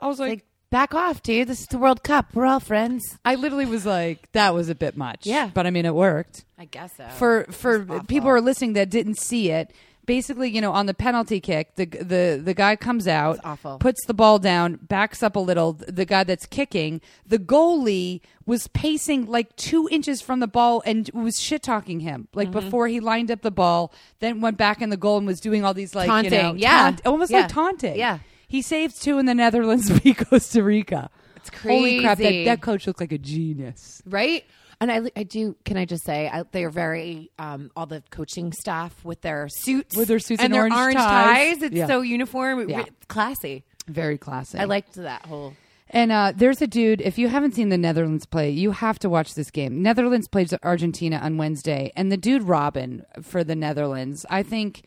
I was like, Like, back off, dude. This is the World Cup. We're all friends. I literally was like, that was a bit much. Yeah. but I mean, it worked. I guess so. for for people who are listening that didn't see it basically you know on the penalty kick the the the guy comes out It's awful. puts the ball down backs up a little the guy that's kicking the goalie was pacing like two inches from the ball and was shit talking him like Mm-hmm. before he lined up the ball then went back in the goal and was doing all these like you Taunting. know Yeah. taunt- almost Yeah. like taunting Yeah. he saves two in the netherlands beat costa rica It's holy crap that, crazy. that coach looks like a genius right? And I, I do. Can I just say I, they are very um, all the coaching staff with their suits, With their suits and, and their orange orange ties. ties. It's Yeah. so uniform, Yeah. Classy. very classy. I liked that whole. And uh, there's a dude. If you haven't seen the Netherlands play, you have to watch this game. Netherlands plays Argentina on Wednesday, and the dude Robin for the Netherlands. I think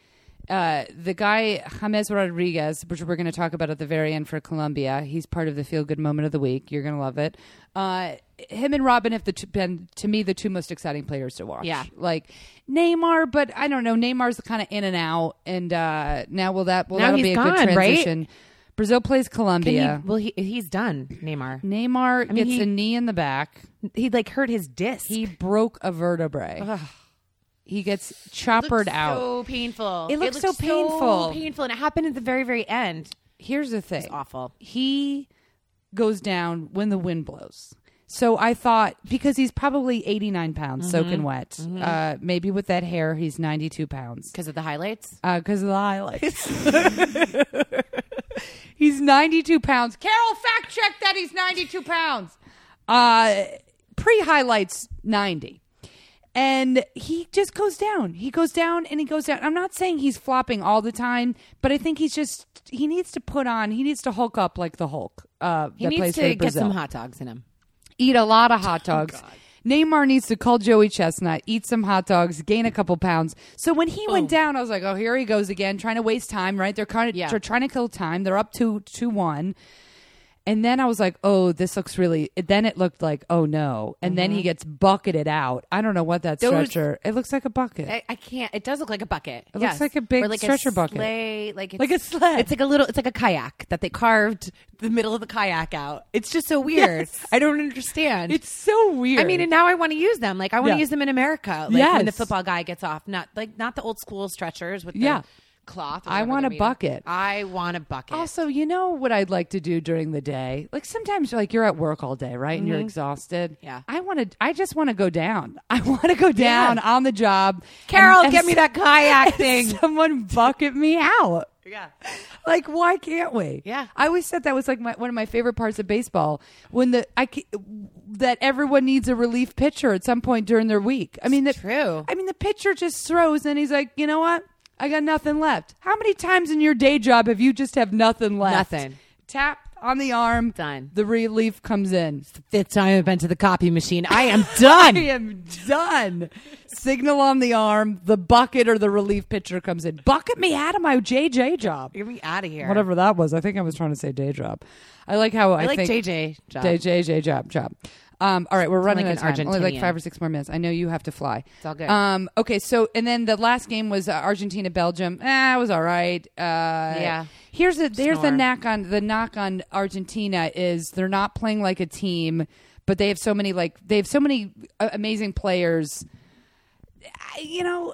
uh, the guy James Rodriguez, which we're going to talk about at the very end for Colombia. He's part of the feel good moment of the week. You're going to love it. Uh, him and Robin have two, been to me the two most exciting players to watch. Yeah. like Neymar, but I don't know. Neymar's kind of in and out, and uh, now will that will that'll he's be a gone, good right? transition. Brazil plays Colombia. he, well, he, he's done. Neymar. Neymar mean, gets he- a knee in the back. He like hurt his disc. He broke a vertebrae. He gets choppered Looks out. So painful. It looks so painful. painful, and it happened at the very, very end. Here's the thing. awful. He goes down when the wind blows. So I thought because he's probably 89 pounds Mm-hmm. soaking wet. Uh, maybe with that hair, he's 92 pounds. Because of the highlights. because of the highlights. he's 92 pounds. Carol, fact check that he's 92 pounds. Uh, Pre highlights 90. And he just goes down. He goes down and he goes down. I'm not saying he's flopping all the time, but I think he's just, he needs to put on, he needs to Hulk up like the Hulk. Uh, He that needs plays to get some hot dogs in him. eat a lot of hot dogs. Neymar needs to call Joey Chestnut, eat some hot dogs, gain a couple pounds. So when he went down, I was like, "Oh, here he goes again, trying to waste time." Right? They're kind of Yeah. they're trying to kill time. They're up to two one, And then I was like, oh, this looks really. Then it looked like, oh no. And then he gets bucketed out. I don't know what that Mm-hmm. Those- stretcher. It looks like a bucket. I, I can't. It does look like a bucket. It looks like a big stretcher bucket. sleigh, like it's, Like a sled. It's like a little. It's like a kayak that they carved the middle of the kayak out. It's just so weird. Yes. I don't understand. it's so weird. I mean, and now I want to use them. Like I want to Yeah. use them in America. Like when the Yes. football guy gets off, not like not the old school stretchers with the Yeah. Cloth. I want a bucket. I want a bucket. Also, you know what I'd like to do during the day? Like sometimes like you're at work all day, right? And you're exhausted. Mm-hmm. Yeah. I want to I just want to go down. I want to go down on the job. Carol, and- get and me that kayak thing. Someone bucket me out. yeah. Like why can't we? Yeah. I always said that was like my, one of my favorite parts of baseball when the I ca- that everyone needs a relief pitcher at some point during their week. I mean, the, true. I mean, the pitcher just throws and he's like, you know what? I got nothing left. How many times in your day job have you just have nothing left? Nothing. Tap on the arm. Done. The relief comes in. Fifth time I've been to the copy machine. I am done. I am done. Signal on the arm. The bucket or the relief pitcher comes in. Bucket me out of my JJ job. Get me out of here. Whatever that was. I think I was trying to say day job. I like how I, I like think JJ. Job. Day, JJ job job. Um, all right, we're running like out of time. Only like five or six more minutes. I know you have to fly. It's all good. Um, okay, so and then the last game was uh, Argentina Belgium. Eh, it was all right. Uh, Yeah. Here's the there's the Snore. knock on the knock on Argentina is they're not playing like a team, but they have so many like they have so many uh, amazing players. I- You know.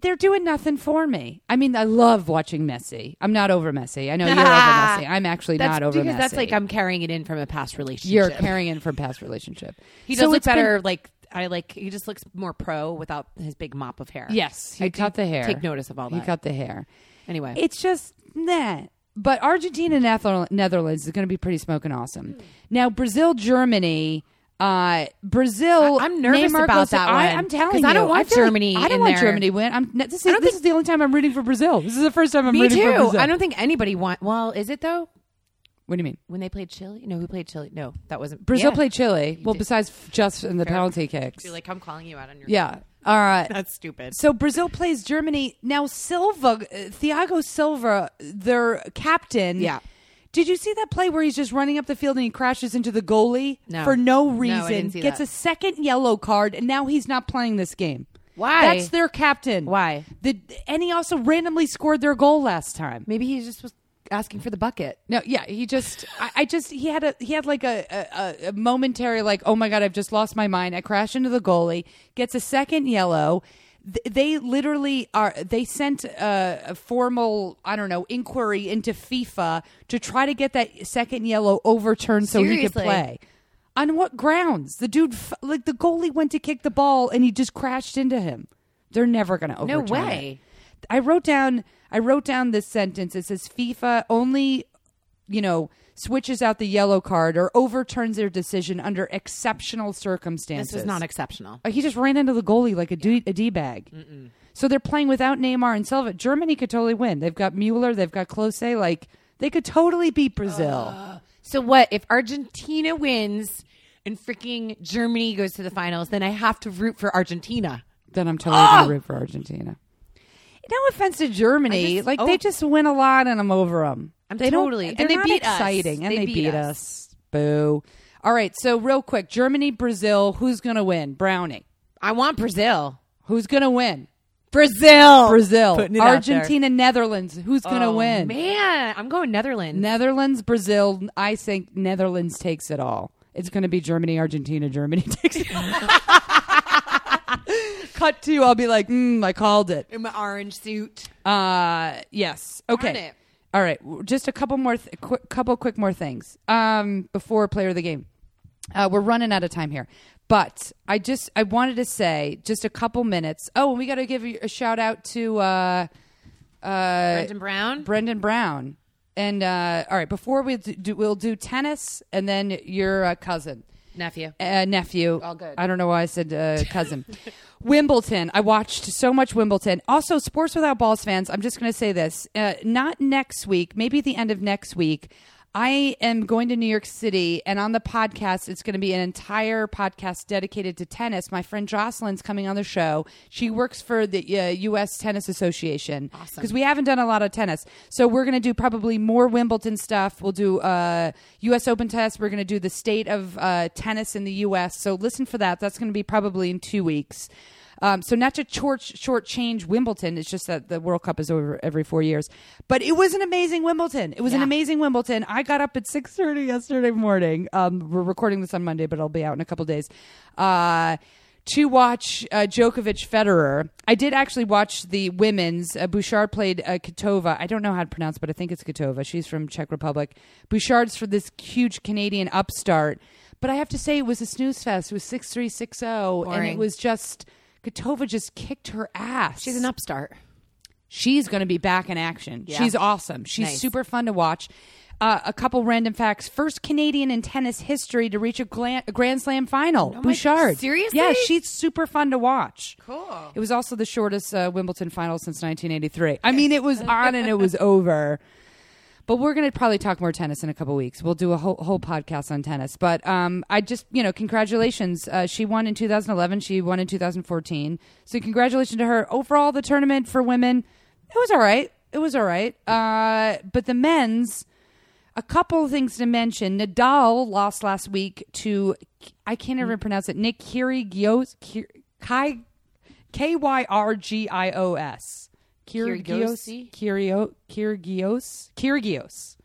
They're doing nothing for me. I mean, I love watching Messi. I'm not over Messi. I know you're over Messi. I'm actually That's not over because Messi. that's like I'm carrying it in from a past relationship. You're carrying in from past relationship. He So does look it's been- better. like I like. He just looks more pro without his big mop of hair. yes, he I cut the hair. Take notice of all that. He cut the hair. anyway, It's just nah. But Argentina, Nether- Netherlands is going to be pretty smoking awesome. Hmm. Now Brazil, Germany. Uh, Brazil. I- I'm nervous Neymar about goes to- that I, one, I'm telling you, I don't want feel like- Germany I don't in want there. Germany to win. I'm. This is don't this think- is the only time I'm rooting for Brazil. This is the first time I'm me rooting for too. Brazil. I don't think anybody want. Well, is it though? What do you mean? When they played Chile? No, who played Chile? No, that wasn't Brazil yeah. played Chile. Well, did. besides just in the Fair. penalty kicks. You're like I'm calling you out on your. yeah. All right. that's stupid. So Brazil plays Germany now. Silva, Thiago Silva, their captain. Yeah. Did you see that play where he's just running up the field and he crashes into the goalie No. for no No, I reason? didn't see gets that. a second yellow card, and now he's not playing this game. Why? That's their captain. Why? The, and he also randomly scored their goal last time. Maybe he just was asking for the bucket. No, yeah, he just, I, I just, he had a, he had like a, a, a momentary, like, oh my god, I've just lost my mind. I crash into the goalie, gets a second yellow. Th- They literally are. They sent a, a formal, I don't know, inquiry into FIFA to try to get that second yellow overturned so he could play. On what grounds? The dude, f- like the goalie, went to kick the ball and he just crashed into him. They're never going to overturn it. No way. I wrote down I wrote down this sentence. It says FIFA only, you know, switches out the yellow card or overturns their decision under exceptional circumstances. This is not exceptional. Uh, He just ran into the goalie like a d- a d bag. So they're playing without Neymar and Silva. Germany could totally win. They've got Mueller. They've got Klose. Like they could totally beat Brazil. So what if Argentina wins and freaking Germany goes to the finals? Then I have to root for Argentina. then I'm totally gonna root for Argentina. No offense to Germany, just- like oh. they just win a lot, and I'm over them. I'm they don't- totally- and they're they not beat us. exciting, and They they, beat beat, us. us. Boo! All right, so real quick, Germany, Brazil, who's gonna win? Brownie, I want Brazil. who's gonna win? Brazil. Brazil, Putting it out Argentina, Netherlands, who's gonna Oh, win? Man, I'm going Netherlands. Netherlands, Brazil. I think Netherlands takes it all. It's going to be Germany, Argentina. Germany takes it. Cut to, I'll be like, mm, I called it. in my orange suit. Uh, yes. Okay. All right. Just a couple more, th- qu- couple quick more things um, before player of the game. Uh, we're running out of time here, but I just I wanted to say just a couple minutes. Oh, and we got to give a shout out to uh, uh, Brendan Brown. Brendan Brown. And uh, all right, before we do, we'll do tennis, and then your uh, cousin, Nephew. uh, nephew. All good. I don't know why I said uh, cousin. Wimbledon. I watched so much Wimbledon. Also, Sports Without Balls fans. I'm just going to say this. Uh, not next week. Maybe the end of next week. I am going to New York City, and on the podcast, it's going to be an entire podcast dedicated to tennis. My friend Jocelyn's coming on the show. She works for the uh, U.S. Tennis Association because we haven't done a lot of tennis. So we're going to do probably more Wimbledon stuff. We'll do uh, U.S. Open test. We're going to do the state of uh, tennis in the U.S. So listen for that. That's going to be probably in two weeks. Um, so not to short shortchange Wimbledon, it's just that the World Cup is over every four years. But it was an amazing Wimbledon. It was an amazing Wimbledon. I got up at six thirty yesterday morning. Um, we're recording this on Monday, but I'll be out in a couple days. Uh, to watch uh, Djokovic Federer. I did actually watch the women's. Uh, Bouchard played uh, Kitova. I don't know how to pronounce, but I think it's Katova. She's from Czech Republic. Bouchard's for this huge Canadian upstart. But I have to say, it was a snooze fest. It was six three six zero, and it was just Kitova just kicked her ass. She's an upstart. She's going to be back in action. Yeah. She's awesome. She's Nice. super fun to watch. Uh, a couple random facts. First Canadian in tennis history to reach a, gla- a Grand Slam final. my- Bouchard. seriously? Yeah, she's super fun to watch. Cool. It was also the shortest uh, Wimbledon final since 1983. I mean, it was on and it was over. But we're going to probably talk more tennis in a couple weeks. We'll do a whole, whole podcast on tennis. But um, I just, you know, congratulations. Uh, she won in 2011. She won in 2014. So congratulations to her. Overall, the tournament for women, it was all right. It was all right. Uh, but the men's, a couple of things to mention. Nadal lost last week to, I can't even pronounce it, Nick Kyrgios. Kyr- K Y R G I O S. Kyrgios. Kyrgiosi? Kyrio, Kyrgios. Kyrgios.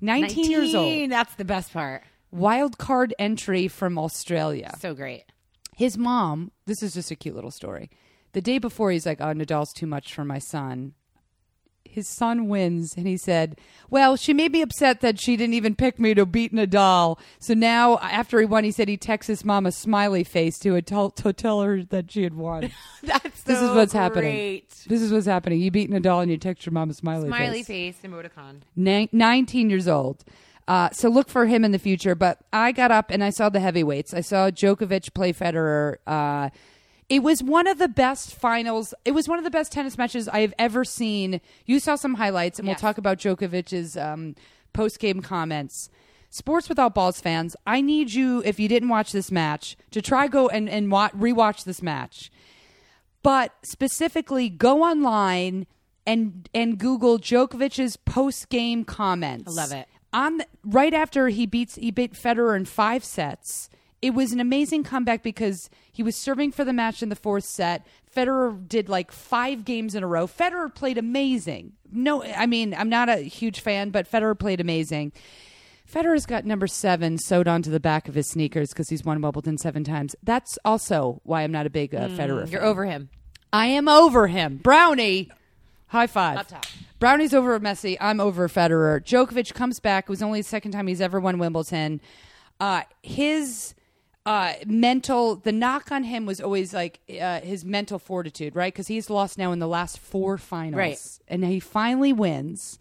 19, years old. That's the best part. Wild card entry from Australia. So great. His mom, this is just a cute little story. The day before, he's like, Oh, Nadal's too much for my son. His son wins, and he said, Well, she made me upset that she didn't even pick me to beat Nadal. So now, after he won, he said he texts his mom a smiley face to, tell, to tell her that she had won. That's This is so what's happening. This is what's happening. You beat Nadal and you text your mom a smiley, face. Smiley face. face emoticon. Ni- 19 years old. Uh, so look for him in the future. But I got up and I saw the heavyweights. I saw Djokovic play Federer. Uh, it was one of the best finals. It was one of the best tennis matches I have ever seen. You saw some highlights, and we'll talk about Djokovic's um, post game comments. Sports Without Balls fans, I need you, if you didn't watch this match, to try go and, and wa- rewatch this match but specifically go online and and Google Djokovic's post game comments. I love it. On the, right after he beats he beat Federer in five sets. It was an amazing comeback because he was serving for the match in the fourth set. Federer did like five games in a row. Federer played amazing. No, I mean I'm not a huge fan, but Federer played amazing. Federer's got number seven sewed onto the back of his sneakers because he's won Wimbledon seven times. That's also why I'm not a big uh, Federer. Mm, You're fan. over him. I am over him. Brownie, high five. Up top. Brownie's over Messi. I'm over Federer. Djokovic comes back. It was only the second time he's ever won Wimbledon. Uh, his uh, mental, the knock on him was always like uh, his mental fortitude, right? Because he's lost now in the last four finals, Right. And he finally wins.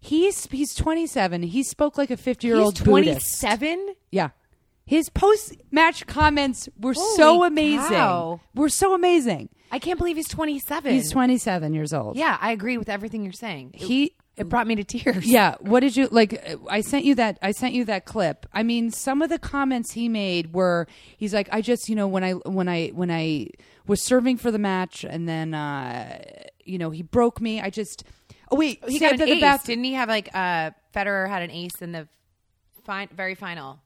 He's he's 27. He spoke like a 50 year old 27. yeah. His post match comments were so amazing. cow. Were so amazing. I can't believe he's 27. He's 27 years old. Yeah, I agree with everything you're saying. He it brought me to tears. yeah, what did you like I sent you that I sent you that clip. I mean, some of the comments he made were he's like I just, you know, when I when I when I was serving for the match and then uh you know, he broke me. I just Oh wait, he got an the ace. bath- Didn't he have like uh Federer had an ace in the fine, very final?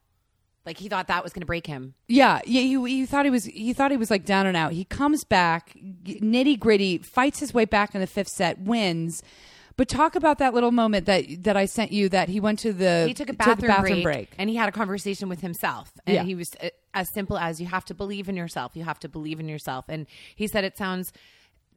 Like he thought that was going to break him. Yeah, yeah. He, he thought he was he thought he was like down and out. He comes back, nitty gritty, fights his way back in the fifth set, wins. But talk about that little moment that that I sent you that he went to the He took a to the bathroom, break, and he had a conversation with himself. And Yeah. he was uh, as simple as you have to believe in yourself. You have to believe in yourself. And he said it sounds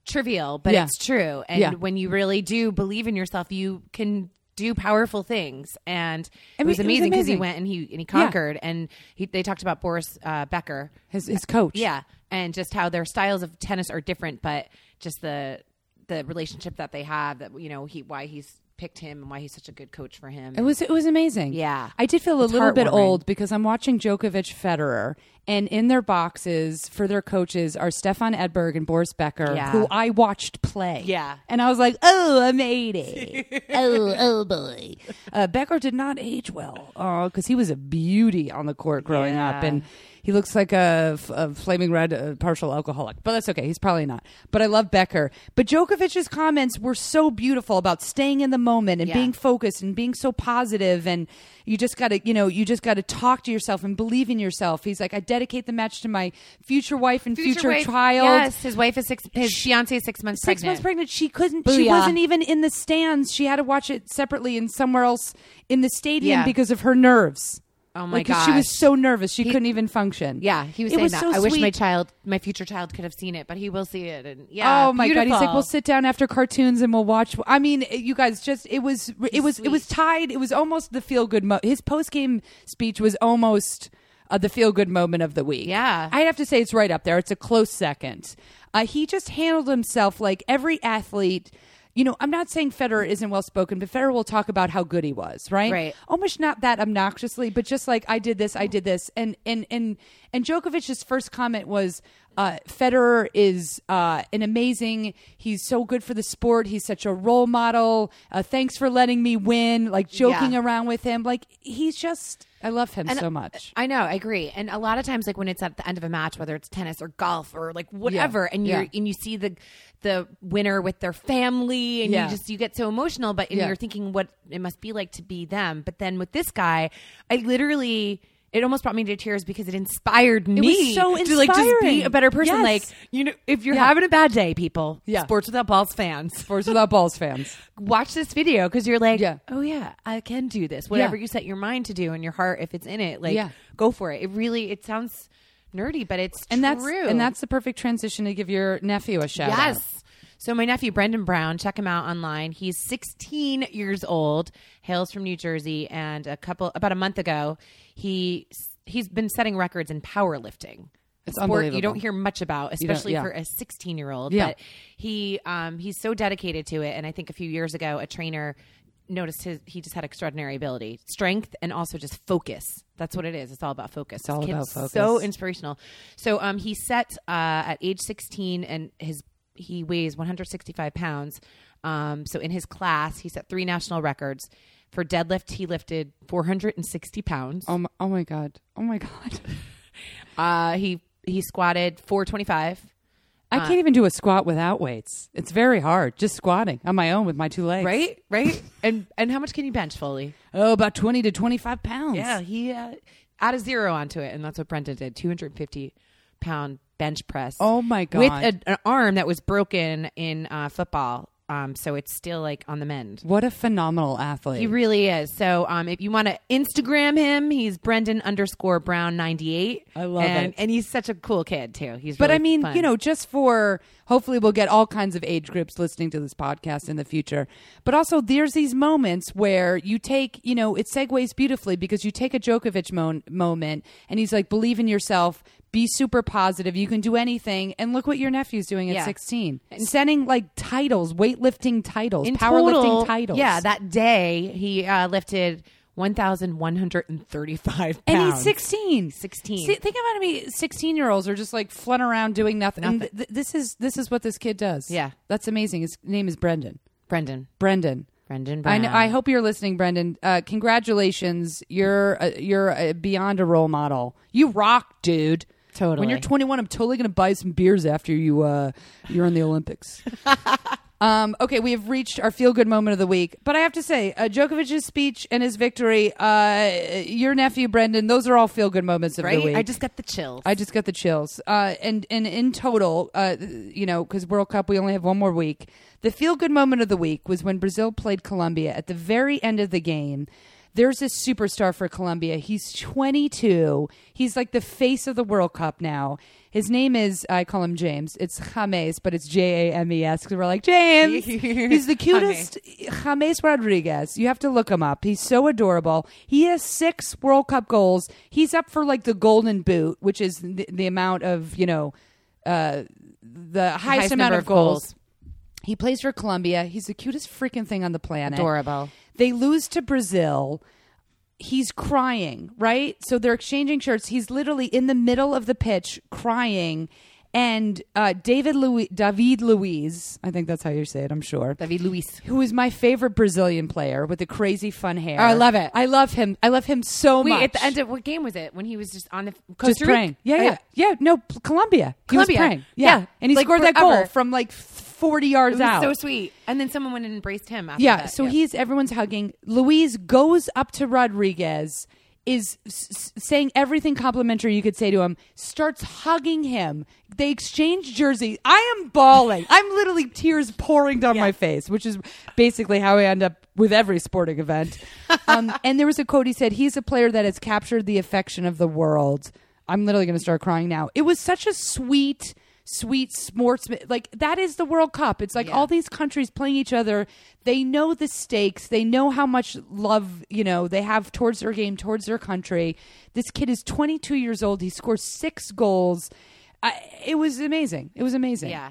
trivial, but Yeah. it's true. And Yeah. when you really do believe in yourself, you can do powerful things. And I it mean, was it was amazing because he went and he and he conquered. And he, they talked about Boris uh, Becker, his his coach. yeah, and just how their styles of tennis are different, but just the the relationship that they have. That you know, he why he's picked him and why he's such a good coach for him. It was it was amazing. Yeah. I did feel a little bit old because I'm watching Djokovic Federer and in their boxes for their coaches are Stefan Edberg and Boris Becker, Yeah. who I watched play. Yeah. And I was like, oh, I'm 80. oh, oh boy. Uh, Becker did not age well because he was a beauty on the court growing up. And he looks like a flaming red uh, partial alcoholic, but that's okay. He's probably not. But I love Becker. But Djokovic's comments were so beautiful about staying in the moment and Yeah. being focused and being so positive and you just got to you know you just got to talk to yourself and believe in yourself he's like i dedicate the match to my future wife and future, wife- child Yes, his wife is six. His fiance is six months six pregnant. months pregnant she couldn't she wasn't even in the stands she had to watch it separately and somewhere else in the stadium Yeah. because of her nerves Oh my like 'cause she was so nervous she couldn't even function Yeah, he was It saying was that. so I wish my child, my future child, could have seen it, but he will see it. And yeah, oh my god! He's like, we'll sit down after cartoons and we'll watch. I mean, you guys, just it was, it was, it was tied. It was almost the feel good. Mo- his post game speech was almost uh, the feel good moment of the week. Yeah. I'd have to say it's right up there. It's a close second. Uh, he just handled himself like every athlete. You know, I'm not saying Federer isn't well spoken, but Federer will talk about how good he was, right? Right. Almost not that obnoxiously, but just like I did this, I did this, and and and and Djokovic's first comment was, uh, "Federer is uh, an amazing. He's so good for the sport. He's such a role model. Uh, thanks for letting me win." Like joking Yeah. around with him, like he's just. I love him so much. I know, I agree. And a lot of times, like when it's at the end of a match, whether it's tennis or golf or like whatever, and you're Yeah. and you see the the winner with their family, and Yeah. you just you get so emotional. But and Yeah. you're thinking what it must be like to be them. But then with this guy, I literally. It almost brought me to tears because it inspired me was so to like just be a better person. Yes. Like you know, if you're Yeah. having a bad day, people, Yeah. sports without balls fans, Sports without balls fans. watch this video because you're like, Yeah. oh yeah, I can do this. Whatever Yeah. you set your mind to do and your heart, if it's in it, like Yeah. go for it. It really, it sounds nerdy, but it's And that's and that's the perfect transition to give your nephew a shout out. So my nephew Brendan Brown, check him out online. He's 16 years old, hails from New Jersey, and a couple about a month ago, he he's been setting records in powerlifting. It's a sport you don't hear much about, especially yeah. for a 16 year old. Yeah. But he um, he's so dedicated to it, and I think a few years ago, a trainer noticed his he just had extraordinary ability, strength, and also just focus. That's what it is. It's all about focus. It's all about focus. So inspirational. So um, he set uh, at age 16, and his he weighs 165 pounds. Um, so in his class, he set three national records. For deadlift, he lifted 460 pounds. Oh my, oh my god. Oh my god. Uh, he he squatted 425. I can't even do a squat without weights. It's very hard. Just squatting on my own with my two legs. Right, right. and and how much can you bench, Foley? Oh, about 20 to 25 pounds. Yeah, he uh, added zero onto it, and that's what Brendan did. 250 pound bench press. Oh my god. With a, an arm that was broken in uh, football, um, so it's still like on the mend. what a phenomenal athlete. He really is. So um, if you want to Instagram him, he's Brendan underscore Brown ninety eight. I love and, it. and he's such a cool kid too. He's but I mean, fun. you know, just for hopefully we'll get all kinds of age groups listening to this podcast in the future. But also, there's these moments where you take, you know, it segues beautifully because you take a Djokovic mo- moment and he's like, believe in yourself, be super positive, you can do anything. And look what your nephew's doing at Yeah. 16, Sending like titles, weightlifting titles, in powerlifting total, titles. Yeah, that day he uh, lifted one thousand one hundred and thirty five and he's 16 16. See, think about me 16 year olds are just like flooding around doing nothing, And Nothing. th- this is this is what this kid does Yeah. that's amazing his name is brendan Brendan. brendan Brendan I, Brown. kn- I hope you're listening, Brendan. Uh, congratulations, you're uh, you're uh, beyond a role model. You rock, dude. Totally. When you're 21, I'm totally going to buy some beers after you uh, you're in the Olympics. um, okay, we have reached our feel good moment of the week, but I have to say, uh, Djokovic's speech and his victory, uh, your nephew Brendan, those are all feel good moments of the week. I just got the chills. I just got the chills. Uh, and and in total, uh, you know, because World Cup, we only have one more week. The feel good moment of the week was when Brazil played Colombia at the very end of the game. There's this superstar for Colombia. He's 22. He's like the face of the World Cup now. His name is I call him James. It's James, but it's J A M E S because we're like James. He's the cutest. James Rodriguez. You have to look him up. He's so adorable. He has six World Cup goals. He's up for like the Golden Boot, which is the, the amount of you know uh, the highest, highest amount of of goals. goals. He plays for Colombia. He's the cutest freaking thing on the planet. Adorable. They lose to Brazil. He's crying, right? So they're exchanging shirts. He's literally in the middle of the pitch crying. And uh, David Louis, David Luiz, I think that's how you say it, I'm sure. David Luis. Who is my favorite Brazilian player with the crazy fun hair. Oh, I love it. I love him. I love him so Wait, much. at the end of what game was it? When he was just on the Costa just Rica? praying. Yeah, Uh, yeah, yeah. No, P- Colombia. He Colombia. was praying. Yeah, Yeah. and he Like scored that goal forever. from like forty yards It was out. so sweet. And then someone went and embraced him after yeah. that. So he's everyone's hugging. Louise goes up to Rodriguez. Is s- s- saying everything complimentary you could say to him. Starts hugging him. They exchange jerseys. I am bawling. I'm literally tears pouring down my face, which is basically how I end up with every sporting event. Um, and there was a quote he said, "He's a player that has captured the affection of the world." I'm literally going to start crying now. It was such a sweet, sweet sportsman. Like that is the World Cup. It's like Yeah. all these countries playing each other. They know the stakes. They know how much love you know they have towards their game, towards their country. This kid is 22 years old. He scores six goals. I, it was amazing. It was amazing. yeah.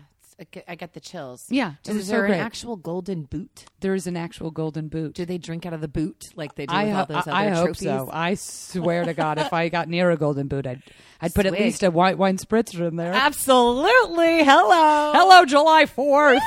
I get- the chills. Yeah, it Is so there great. an actual golden boot? There is an actual golden boot. Do they drink out of the boot like they do I, with all ho- those other I, I hope trophies? so. I swear to God, if I got near a golden boot, I'd I'd put at least a white wine spritzer in there. Absolutely. Hello. Hello, July 4th.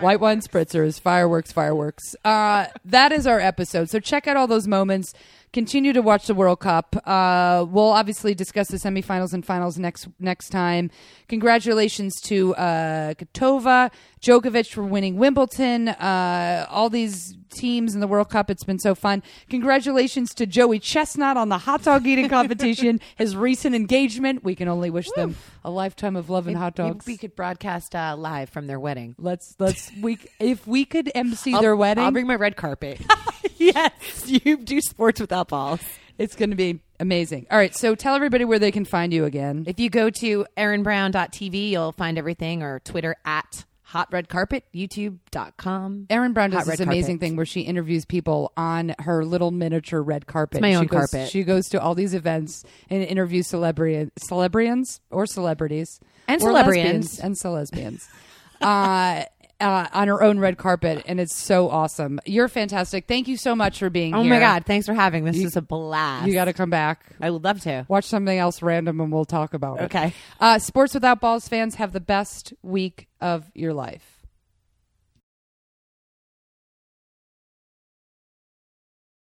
White wine spritzers, fireworks, fireworks. Uh, that is our episode. So check out all those moments. Continue to watch the World Cup. Uh, we'll obviously discuss the semifinals and finals next next time. Congratulations to uh, Katova, Djokovic for winning Wimbledon. Uh, all these teams in the World Cup. It's been so fun. Congratulations to Joey Chestnut on the hot dog eating competition. His recent engagement. We can only wish them a lifetime of love and hot dogs. we could broadcast uh, live from their wedding. Let's let's we if we could MC I'll- their wedding, I'll bring my red carpet. yes, you do sports without balls. it's going to be amazing. All right, so tell everybody where they can find you again. If you go to erinbrown.tv, you'll find everything, or Twitter at hot red carpet, youtube.com. Erin Brown does Hot this amazing carpet. thing where she interviews people on her little miniature red carpet. It's my she own goes, carpet. She goes to all these events and interviews celebrity celebrians or celebrities And or celebrians. and celesbians. uh, uh, on her own red carpet, and it's so awesome. You're fantastic. Thank you so much for being Oh here. my God. Thanks for having this. is a blast. You got to come back. I would love to. Watch something else random, and we'll talk about it. Okay. Uh, Sports Without Balls fans have the best week of your life.